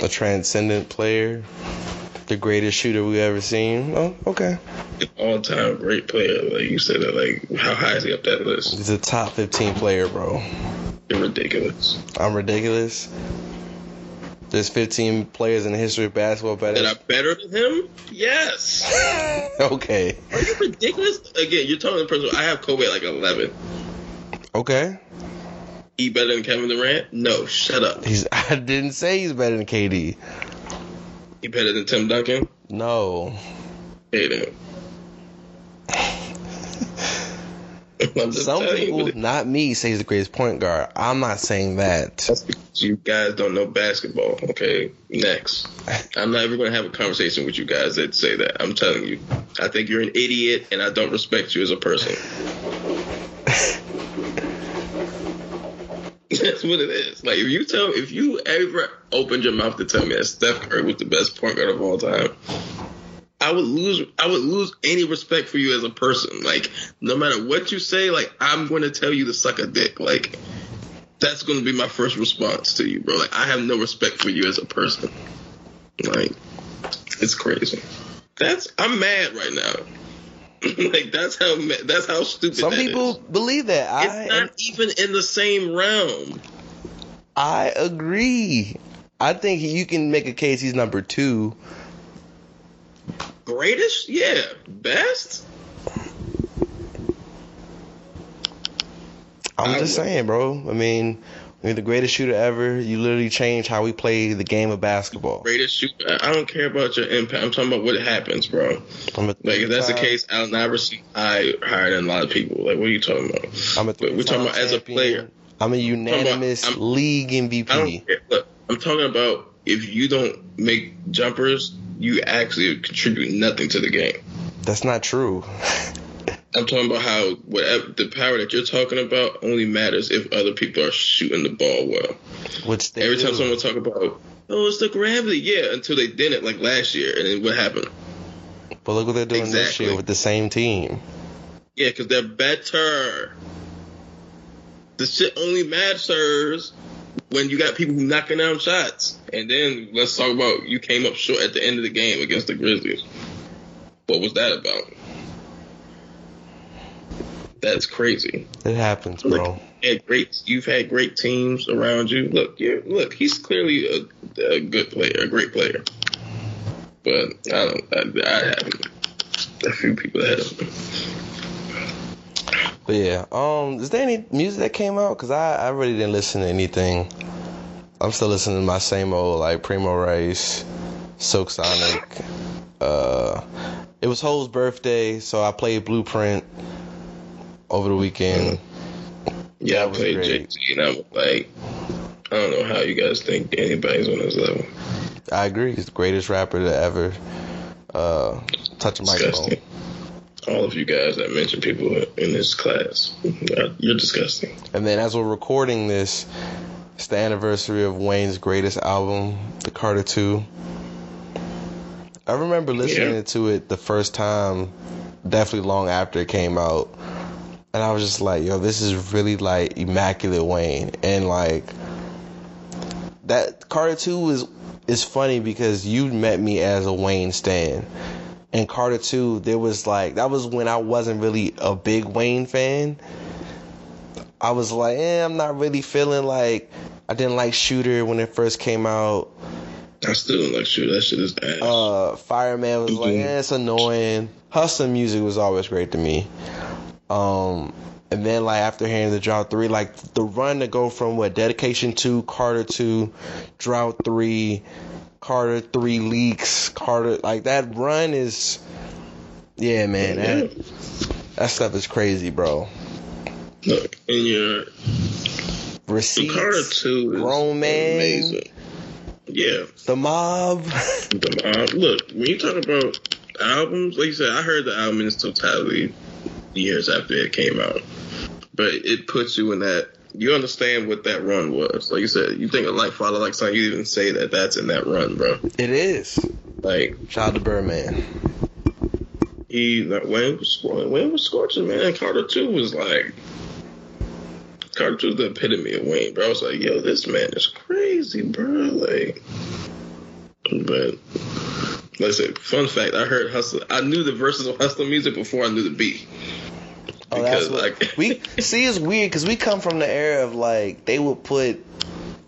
a transcendent player, the greatest shooter we've ever seen. Oh, okay. All time great player. Like you said, like how high is he up that list? He's a top 15 player, bro. You're ridiculous. I'm ridiculous. There's 15 players in the history of basketball better. That are better than him? Yes. okay. Are you ridiculous? Again, you're talking to the person. I have Kobe at like 11. Okay. He better than Kevin Durant? No, shut up. He's. I didn't say he's better than KD. He better than Tim Duncan? No. Hey, then. I'm Some people, it- not me, say he's the greatest point guard. I'm not saying that. That's because you guys don't know basketball. Okay, next. I'm not ever going to have a conversation with you guys that say that. I'm telling you. I think you're an idiot, and I don't respect you as a person. That's what it is. Like if you tell if you ever opened your mouth to tell me that Steph Curry was the best point guard of all time, I would lose I would lose any respect for you as a person. Like no matter what you say, like I'm going to tell you to suck a dick. Like that's going to be my first response to you, bro. Like I have no respect for you as a person. Like it's crazy. That's I'm mad right now. like that's how that's how stupid. Some people is. believe that. I It's not even in the same realm. I agree. I think you can make a case he's number two. Greatest? Yeah. Best? I'm I just would- saying, bro. I mean, you're the greatest shooter ever. You literally changed how we play the game of basketball. Greatest shooter. I don't care about your impact. I'm talking about what happens, bro. I'm a Like if that's the case, Allen Iverson I higher than a lot of people. Like what are you talking about? I'm a we're talking about as a player. I'm a unanimous I'm- league I don't MVP. Look, I'm talking about if you don't make jumpers, you actually contribute nothing to the game. That's not true. I'm talking about how whatever the power that you're talking about only matters if other people are shooting the ball well. Which they Every do. time someone talk about, oh, it's the gravity, yeah, until they didn't like last year, and then what happened? but look what they're doing this year with the same team. Yeah, because they're better. The shit only matters when you got people who knocking down shots. And then let's talk about you came up short at the end of the game against the Grizzlies. What was that about? That's crazy. It happens, bro. Look, you great. You've had great teams around you. Look, you look. He's clearly a, a good player, a great player. But I don't. I, I have a few people of him. But yeah, um, is there any music that came out? Cause I, I really didn't listen to anything. I'm still listening to my same old like Primo Rice, Silk Sonic. Uh, it was Hov's birthday, so I played Blueprint over the weekend. Yeah, I played Jay great. Z, and I'm like, I don't know how you guys think anybody's on this level. I agree, he's the greatest rapper to ever uh, touch a microphone. All of you guys that mention people in this class, you're disgusting. And then as we're recording this, it's the anniversary of Wayne's greatest album, The Carter 2. I remember listening Yeah. to it the first time, definitely long after it came out. And I was just like, yo, this is really like immaculate Wayne. And like that Carter 2 is is funny because you met me as a Wayne stan. And Carter 2, there was like that was when I wasn't really a big Wayne fan. I was like, eh, I'm not really feeling like I didn't like Shooter when it first came out. I still don't like shooter. That shit is ass. Uh, Fireman was like, Mhm. eh, it's annoying. Hustling music was always great to me. Um, and then like after hearing the Drought Three, like the run to go from what Dedication Two, Carter Two, Drought Three, Carter Three leaks, Carter like that run is, yeah, man, that that stuff is crazy, bro. Look, in your Receipts, Carter two Grown Man. amazing. Yeah, the mob. the, uh, look when you talk about albums, like you said, I heard the album in its totality years after it came out, but it puts you in that. You understand what that run was. Like you said, you think of like Father Like Son, you even say that that's in that run, bro. It is. Like out to Birdman. he like, Wayne was. Wayne was scorching, man. Carter two was like Carter two was the epitome of Wayne, bro. I was like, yo, this man is crazy, bro. Like, but said, fun fact, I heard hustle. I knew the verses of hustle music before I knew the beat. Oh, that's Because, what, like- we see. It's weird because we come from the era of like they would put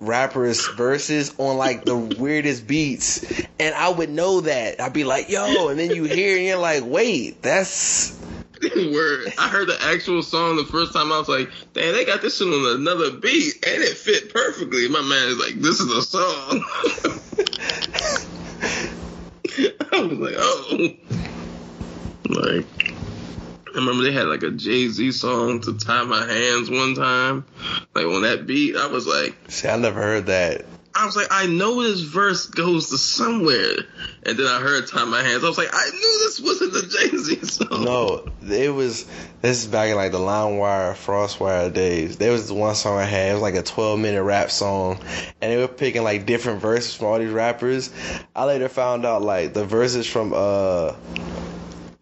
rappers verses on like the weirdest beats, and I would know that. I'd be like, "Yo," and then you hear and you're like, "Wait, that's." Where I heard the actual song the first time, I was like, "Damn, they got this shit on another beat, and it fit perfectly." My man is like, "This is a song." I was like, "Oh." Like, I remember they had like a Jay Z song to "Tie My Hands" one time. Like on that beat, I was like, See, I never heard that. I was like, I know this verse goes to somewhere, and then I heard "Tie My Hands." I was like, I knew this wasn't the Jay Z song. No, it was. This is back in like the LimeWire, FrostWire days. There was one song I had. It was like a 12 minute rap song, and they were picking like different verses from all these rappers. I later found out like the verses from uh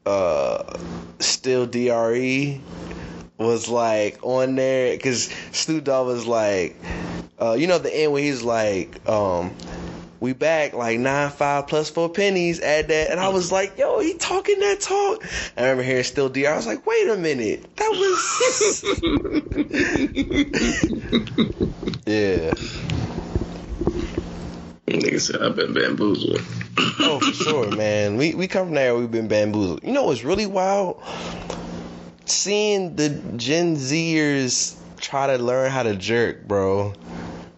uh Still Dre was like on there because Snoop Dogg was like, uh, you know, the end where he's like, um, we back like nine five plus four pennies at that, and I was like, yo, he talking that talk. I remember hearing Still D. I was like, wait a minute, that was yeah. Nigga said I've been bamboozled. Oh, for sure, man. We we come from there. We've been bamboozled. You know what's really wild? Seeing the Gen Zers try to learn how to jerk, bro.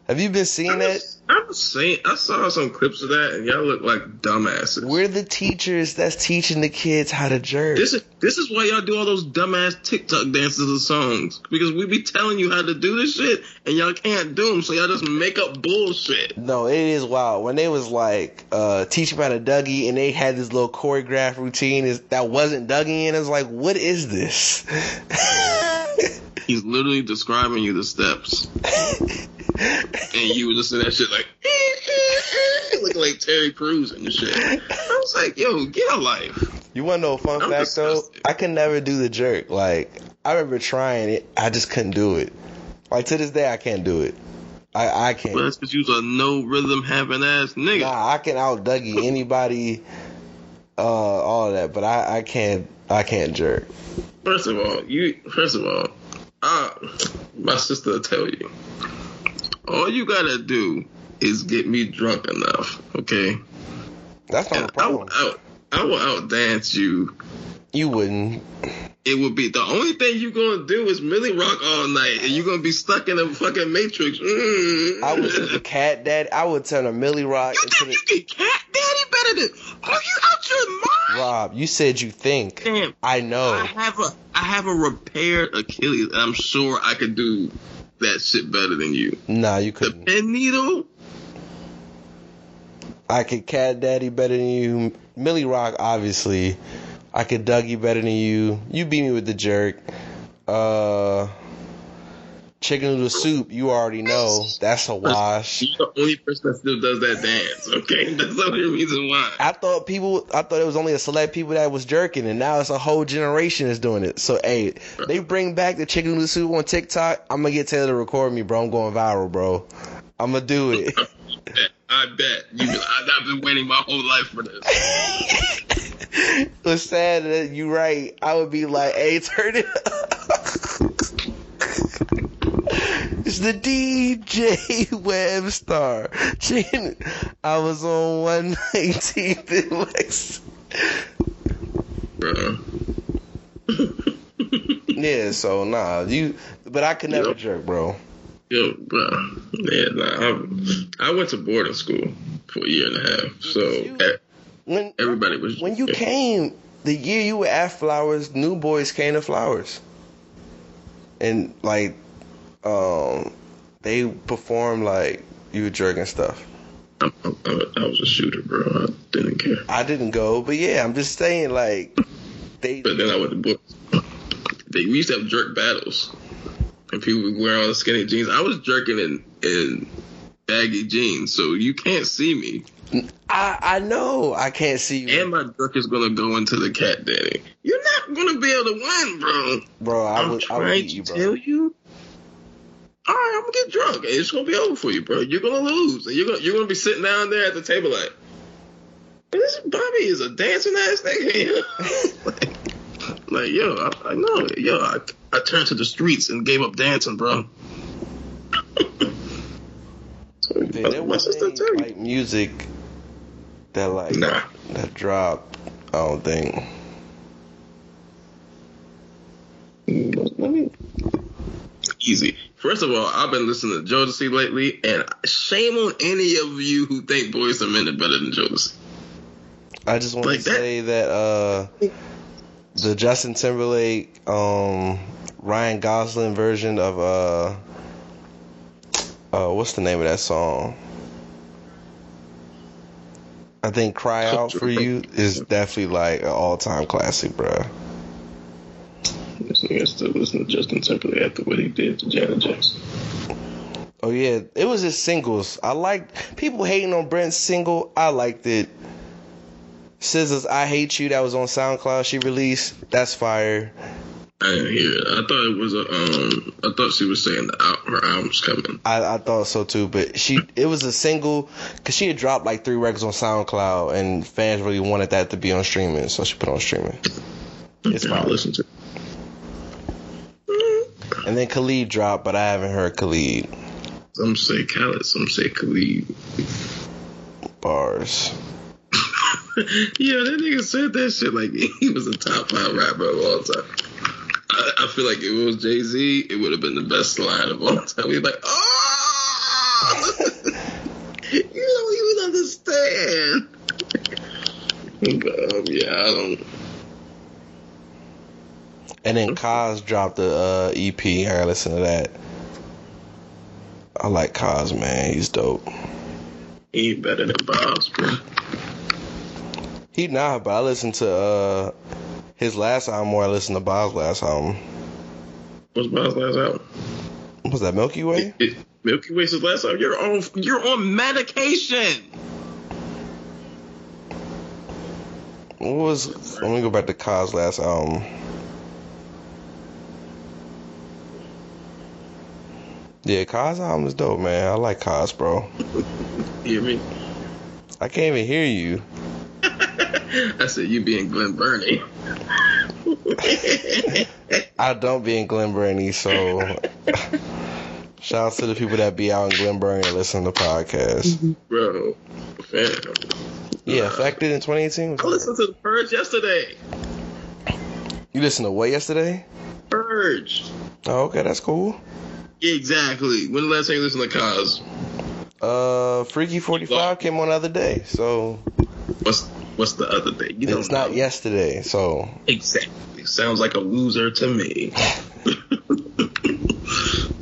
Have you been seeing that? I was saying, I saw some clips of that, and y'all look like dumbasses. We're the teachers that's teaching the kids how to jerk. This is this is why y'all do all those dumbass TikTok dances and songs because we be telling you how to do this shit, and y'all can't do them, so y'all just make up bullshit. No, it is wild. When they was like uh teaching about a Dougie and they had this little choreographed routine is that wasn't Dougie and it's like, what is this? He's literally describing you the steps, and you were just in that shit like looking like Terry Crews and shit. I was like, yo, get a life. You wanna know a fun I'm fact though? I can never do the jerk. Like I remember trying it, I just couldn't do it. Like to this day I can't do it. I, I can't. But that's because you a no rhythm having ass nigga. Nah, I can out Dougie anybody, uh, all of that, but I, I can't I can't jerk. First of all, you first of all, uh, my sister will tell you. All you gotta do is get me drunk enough, okay? That's not a And I problem. I will outdance you. You wouldn't. It would be the only thing you're gonna do is Millie Rock all night, and you're gonna be stuck in a fucking matrix. Mm. I would do the cat dad. I would turn a Millie Rock You into think you can cat daddy better than? Are you out your mind? Rob, you said you think. Damn. I know. I have a I have a repaired Achilles, and I'm sure I could do that shit better than you. Nah, you couldn't. The pen needle, I could cat daddy better than you. Millie Rock, obviously. I could Dougie better than you. You beat me with the jerk. Uh, chicken noodle soup. You already know that's a wash. you're the only person that still does that dance. Okay, that's the only reason why. I thought people, I thought it was only a select people that was jerking, and now it's a whole generation that's doing it. So, hey, they bring back the chicken noodle soup on TikTok. I'm gonna get Taylor to record me, bro. I'm going viral, bro. I'm gonna do it. I bet you. I've been waiting my whole life for this. it's sad that you right. I would be like, hey, turn it up. It's the DJ Webstar. I was on 119th in Lex. Bro. Yeah, so nah, you. But I could never Yep. jerk, bro. Yo, bro. Yeah, nah. I, I went to boarding school for a year and a half, so When everybody was. when you came, the year you were at Flowers, New Boyz came to Flowers, and like, um, they performed like you were jerking stuff. I, I, I was a shooter, bro. I didn't care. I didn't go, but yeah, I'm just saying like they. But then I went to boarding. They we used to have jerk battles, and people wear all the skinny jeans. I was jerking in in baggy jeans, so you can't see me. I I know I can't see you, And my jerk is gonna go into the cat daddy. You're not gonna be able to win, bro. bro. I I'm would I would trying you, to bro. tell you. All right, I'm gonna get drunk. and It's gonna be over for you, bro. You're gonna lose, and you're gonna you're gonna be sitting down there at the table like, this Bobby is a dancing ass nigga. like, like, yo, I, I know, yo, I, I turned to the streets and gave up dancing, bro. so, Dude, there wasn't like music that like Nah. that dropped. I don't think. Let me easy. First of all, I've been listening to Jodeci lately, and shame on any of you who think Boys are better than Jodeci. I just want Like to that- say that uh, the Justin Timberlake, um, Ryan Gosling version of uh, uh, what's the name of that song? I think "Cry Out for You" is definitely like an all-time classic, bro. This nigga still listen to Justin Timberlake after what he did to Janet Jackson. Oh yeah, it was his singles. I liked people hating on Brent's single. I liked it. SZA's "I Hate You" that was on SoundCloud. She released. That's fire. I didn't hear it. I thought it was a. Um, I thought she was saying the al- her album's coming. I, I thought so too, but she it was a single because she had dropped like three records on SoundCloud, and fans really wanted that to be on streaming, so she put on streaming. It's Yeah, I'll fine. listen to. it. And then Khalid dropped, but I haven't heard Khalid Some say Khaled, some say Khalid. bars. yeah, that nigga said that shit like he was a top five rapper of all time. I, I feel like if it was Jay Z, it would have been the best line of all time. He's like, oh, you don't even understand. But, um, yeah, I don't. And then Cozz dropped the uh, EP. I listen to that. I like Cozz, man. He's dope. He ain't better than Bas, bro. He not, but I listened to uh, his last album more. I listened to Bas last album. What's Bas last album? Was that Milky Way? It, Milky Way's his last album. You're on. You're on medication. What was? Let me go back to Cozz last album. Yeah, Cozz album is dope, man. I like Cozz, bro. You hear me? I can't even hear you. I said you being Glen Burnie. I don't be in Glen Burnie, so shout out to the people that be out in Glen Burnie and listen to podcasts. Bro, fam. Yeah, affected in 2018. I listened to The Purge yesterday. You listened to what yesterday? Purge. Oh, okay, that's cool. Exactly. When the last time you listened to Cozz? Uh, Freaky 45 came on the other day, so What's what's the other day? You it's not yesterday. So Exactly. Sounds like a loser to me.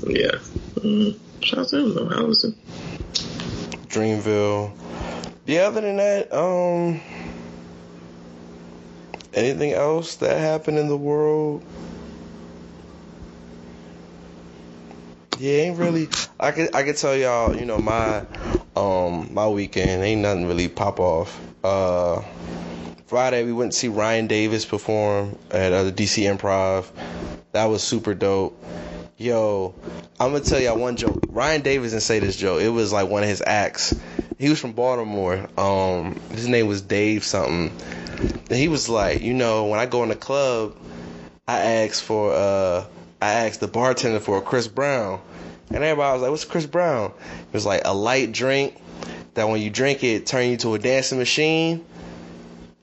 yeah. Mm, shout out to him though. Allison. Dreamville. Yeah, other than that, um, anything else that happened in the world? Yeah, ain't really. I could I could tell y'all, you know, my um my weekend ain't nothing really pop off. Uh, Friday we went to see Ryan Davis perform at uh, the DC Improv. That was super dope. Yo, I'm gonna tell y'all one joke. Ryan Davis didn't say this joke. It was like one of his acts. He was from Baltimore. Um, his name was Dave something. And he was like, you know, when I go in the club, I ask for uh, I asked the bartender for a Chris Brown, and everybody was like, "What's Chris Brown?" It was like a light drink that when you drink it, turn you to a dancing machine,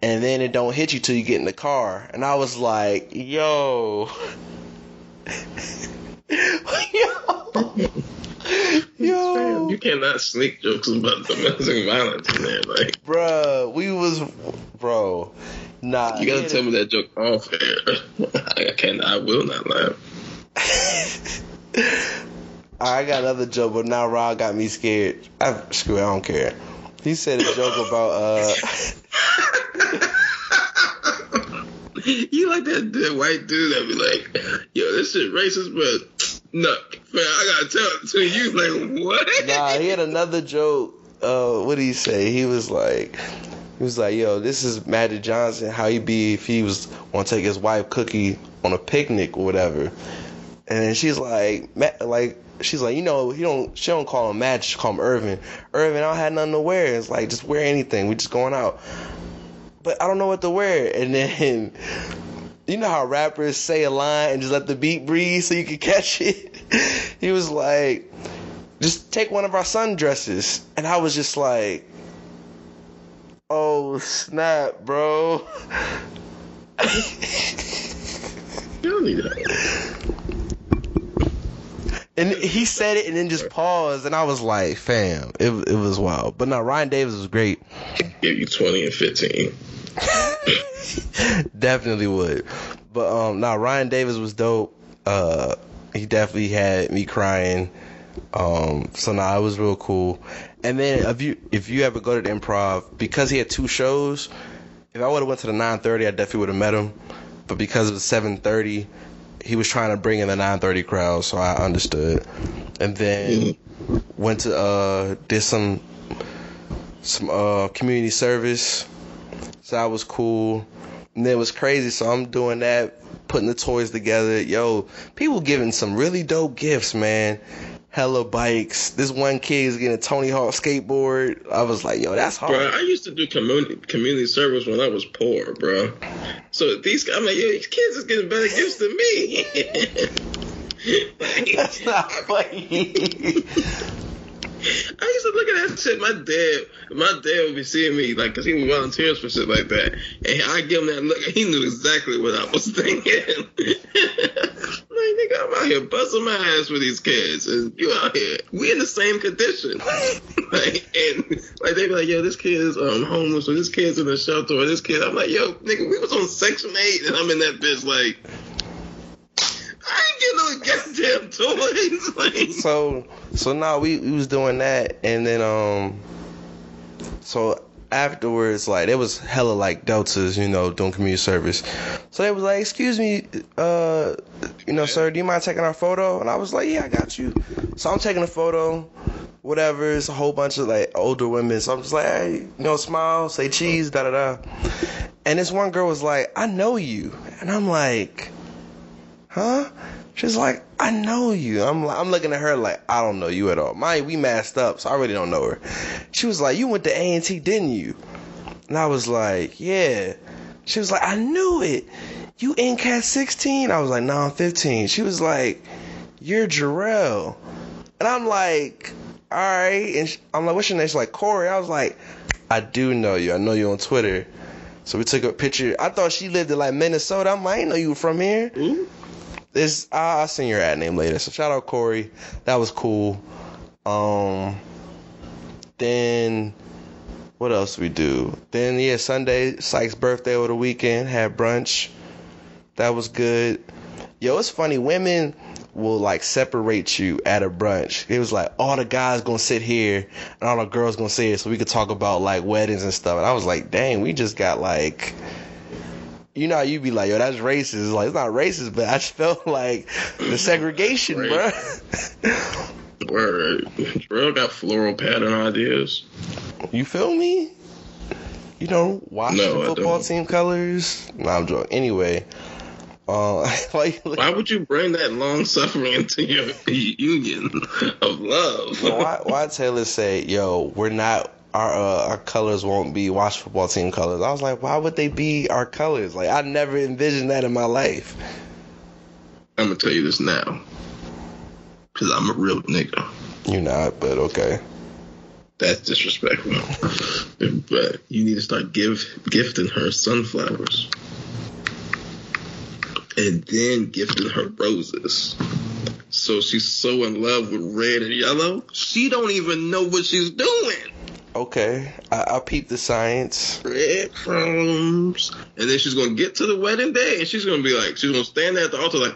and then it don't hit you till you get in the car. And I was like, "Yo." Yo. Yo. You cannot sneak jokes about domestic violence in there. Like Bruh, we was, bro. Nah, you gotta tell me that joke off air. I can I will not laugh. I got another joke, but now Rob got me scared. I, screw it, I don't care. He said a joke about uh. you like that, that white dude that be like, yo, this shit racist, but no, man, I gotta tell it to you. Like, what? Nah, he had another joke. Uh, what did he say? He was like, he was like, yo, this is Magic Johnson. How he be if he was want to take his wife Cookie on a picnic or whatever. And she's like, like she's like, you know, he don't, she don't call him Magic, she call him Earvin. Earvin, I don't have nothing to wear. It's like just wear anything. We just going out. But I don't know what to wear. And then. You know how rappers say a line and just let the beat breathe so you can catch it? He was like, just take one of our sundresses. And I was just like, oh snap, bro. You don't need that. And he said it and then just paused, and I was like, fam, it, it was wild. But no, Ryan Davis was great. Give you twenty and fifteen. definitely would. But um, now Ryan Davis was dope. Uh, he definitely had me crying. Um, so now it was real cool. And then if you if you ever go to the improv, because he had two shows, if I would have went to the 9:30, I definitely would have met him. But because it was 7:30, he was trying to bring in the 9:30 crowd, so I understood. And then went to uh did some some uh community service, so that was cool. And then it was crazy, so I'm doing that, putting the toys together. Yo, people giving some really dope gifts, man. Hella bikes. This one kid is getting a Tony Hawk skateboard. I was like, yo, that's hard. Bro, I used to do community community service when I was poor, bro. So these, I'm like, yo, these kids is getting better gifts than me. That's not funny. I used to look at that shit. My dad, my dad would be seeing me like, cause he volunteers for shit like that, and I give him that look, he knew exactly what I was thinking. like, nigga, I'm out here busting my ass for these kids, and you out here, we in the same condition. like, and like they be like, yo, this kid is um homeless, or this kid's in a shelter, or this kid. I'm like, yo, nigga, we was on Section Eight, and I'm in that bitch like. I ain't getting no toys. so so now we, we was doing that and then um so afterwards like it was hella like deltas you know doing community service. So they was like excuse me uh you know sir do you mind taking our photo? And i was like yeah i got you. So i'm taking a photo whatever it's a whole bunch of like older women. So i'm just like hey you know smile say cheese da da da. And this one girl was like i know you. And i'm like huh She's like, I know you. I'm I'm looking at her like I don't know you at all. My we masked up, so I really don't know her. She was like, you went to A and T, didn't you? And I was like, yeah. She was like, I knew it. You in cat 16? I was like, no, I'm 15. She was like, you're Jarrell. And I'm like, all right. And I'm like, what's your name? She's like, Corey. I was like, I do know you. I know you on Twitter. So we took a picture. I thought she lived in like Minnesota. I'm like, I know you from here. Ooh. This I'll I'll send your ad name later. So shout out Corey. That was cool. Um then what else we do? Then yeah, Sunday, Sykes' birthday over the weekend, had brunch. That was good. Yo, it's funny, women will like separate you at a brunch. It was like all the guys gonna sit here and all the girls gonna sit here so we could talk about like weddings and stuff. And I was like, dang, we just got like you know how you be like, yo, that's racist. Like, it's not racist, but I just felt like the segregation, bro. Word. Jarrell got floral pattern ideas. You feel me? You know, watch No, the football team colors. No, I'm joking. Anyway, uh, why you Why would you bring that long suffering into your union of love? why, why Taylor say, yo, we're not. Our uh, our colors won't be watch football team colors. I was like, why would they be our colors? Like I never envisioned that in my life. I'm gonna tell you this now, cause I'm a real nigga. You're not, but okay. That's disrespectful. but you need to start give gifting her sunflowers, and then gifting her roses. So she's so in love with red and yellow, she don't even know what she's doing. Okay, I, I peeped the science. breadcrumbs. And then she's gonna get to the wedding day and she's gonna be like, she's gonna stand there at the altar like,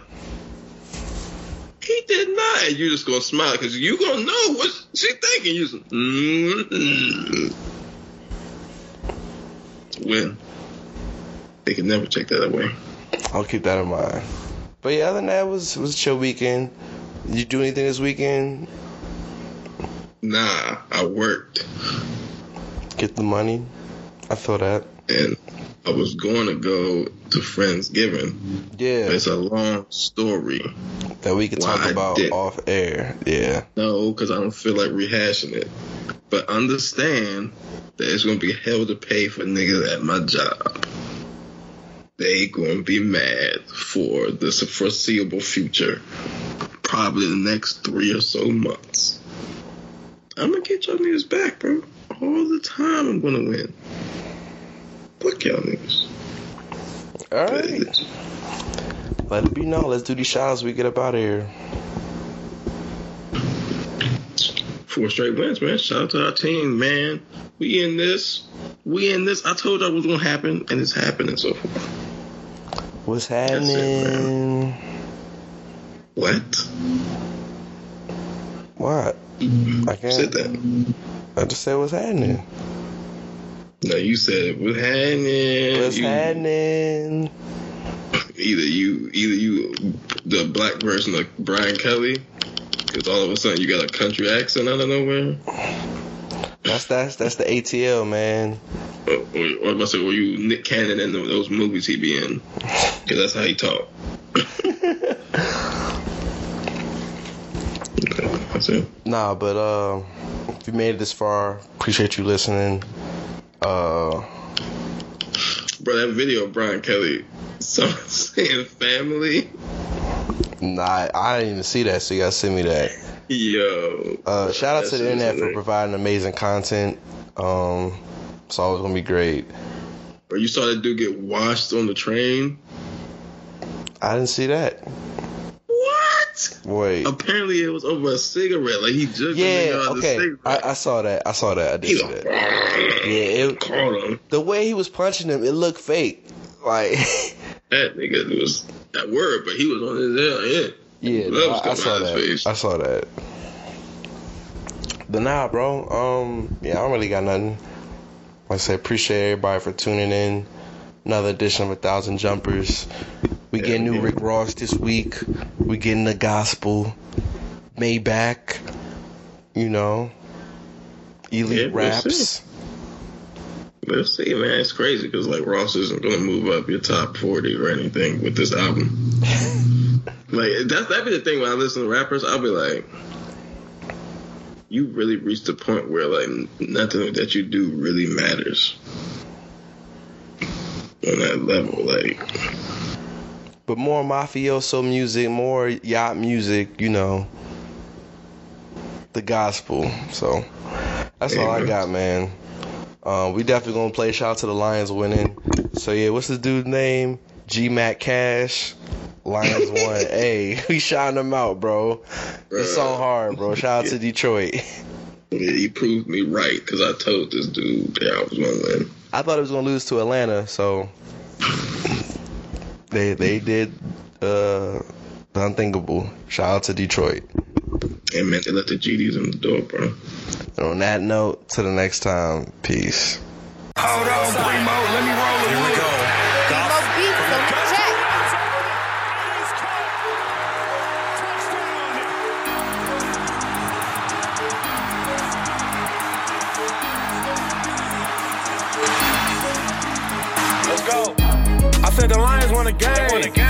he did not. And you're just gonna smile because you're gonna know what she's thinking. You just, mm-hmm. Win. They can never take that away. I'll keep that in mind. But yeah, other than that, it was it was a chill weekend. Did you do anything this weekend? Nah, I worked Get the money. I feel that. and I was going to go to Friendsgiving. Yeah, It's a long story. that we could talk about off air. Yeah. No, because I don't feel like rehashing it. But understand that it's gonna be hell to pay for niggas at my job. They gonna be mad for the foreseeable future. Probably the next three or so months. I'm gonna get y'all niggas back, bro. All the time I'm gonna win. Fuck y'all niggas. All right. Let it be known. Let's do these shots. We get up out of here. Four straight wins, man. Shout out to our team, man. We in this. We in this. I told y'all was gonna happen, and it's happening so far. What's That's it, happening? What? What? Mm-hmm. I Said can't. that. I just said what's happening. No, you said what's happening. What's You- happening? Either you, either you, the black version of Brian Kelly, because all of a sudden you got a country accent out of nowhere. That's that's that's the ATL man. Or, or, or must say, were you Nick Cannon in those movies he be in? Because that's how he talk. that's it. Nah, but uh, if you made it this far, appreciate you listening. Uh, Bro, that video of Brian Kelly, someone saying family. nah, I didn't even see that, so you gotta send me that. Yo. Uh, shout out to the internet for providing amazing content. Um, it's always gonna be great. Or you saw that dude get washed on the train. I didn't see that. Wait. Apparently it was over a cigarette. Like he just Yeah. Okay. I, I saw that. I saw that. I did see that. Yeah. It, the way he was punching him, it looked fake. Like, That nigga was that word, but he was on his head. Yeah. yeah, no, I, I saw that. face. I saw that. But nah, bro. Um, yeah, I don't really got nothing. Like I say, appreciate everybody for tuning in. Another edition of a thousand jumpers. We Yeah, getting new yeah. Rick Ross this week. We getting the gospel. Maybach. You know. Elite Yeah, we'll raps. see. Let's see, man. It's crazy because like Ross isn't gonna move up your top forty or anything with this album. like that's that be the thing when I listen to rappers, I'll be like, you really reached the point where like nothing that you do really matters on that level. Like, But more mafioso music, more yacht music, you know. The gospel. So that's all I got, man. Um, we definitely gonna play shout out to the Lions winning. So yeah, what's this dude's name? G Mac Cash. Lions won. hey, we shouting them out, bro. This song hard, bro. Shout out to Detroit. yeah, he proved me right because I told this dude that I was gonna win. I thought it was gonna lose to Atlanta, so they they did uh the unthinkable. Shout out to Detroit. And man, they let the GDs in the door, bro. And on that note, till the next time, peace. Hold on, Primo. Let me roll it. Here we go. Said the Lions won a game.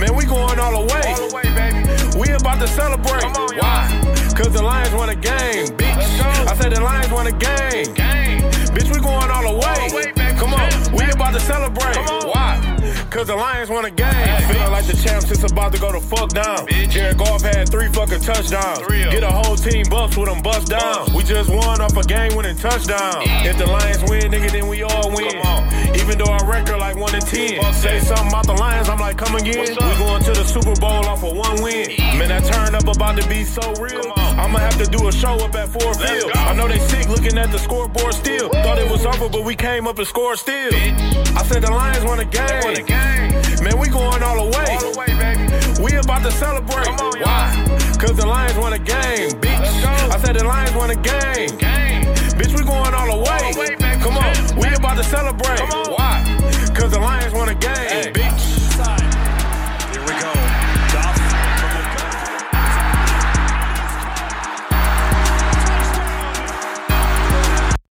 Man, we going all the way. All the way, baby. We about to celebrate. On. Why? Cause the Lions won a game, bitch. I said the Lions won a game. Game. Bitch, we going all the way. All the way. Come on, we about to celebrate. Why? Cause the Lions won a game. Feeling like the champs just about to go to fuck down. Bitch. Jared Goff had three fucking touchdowns. Get a whole team bucks with them bust down. We just won off a game winning touchdown. If the Lions win, nigga, then we all win. Even though our record like one to ten. Fuck Say that. something about the Lions, I'm like, come again. We going to the Super Bowl off of one win. Man, that turn up about to be so real. I'ma have to do a show up at Ford Field. I know they sick looking at the scoreboard still. Woo. Thought it was over, but we came up and scored still. Bitch. I said the Lions won a game. Won a game. Man, we going all the way. All the way baby. We about to celebrate. On, Why? Cause the Lions won a game, bitch. I said the Lions won a game. game. Bitch, we going all the way. All the way Come on, we about to celebrate. Why? Cause the Lions won a game, hey. bitch.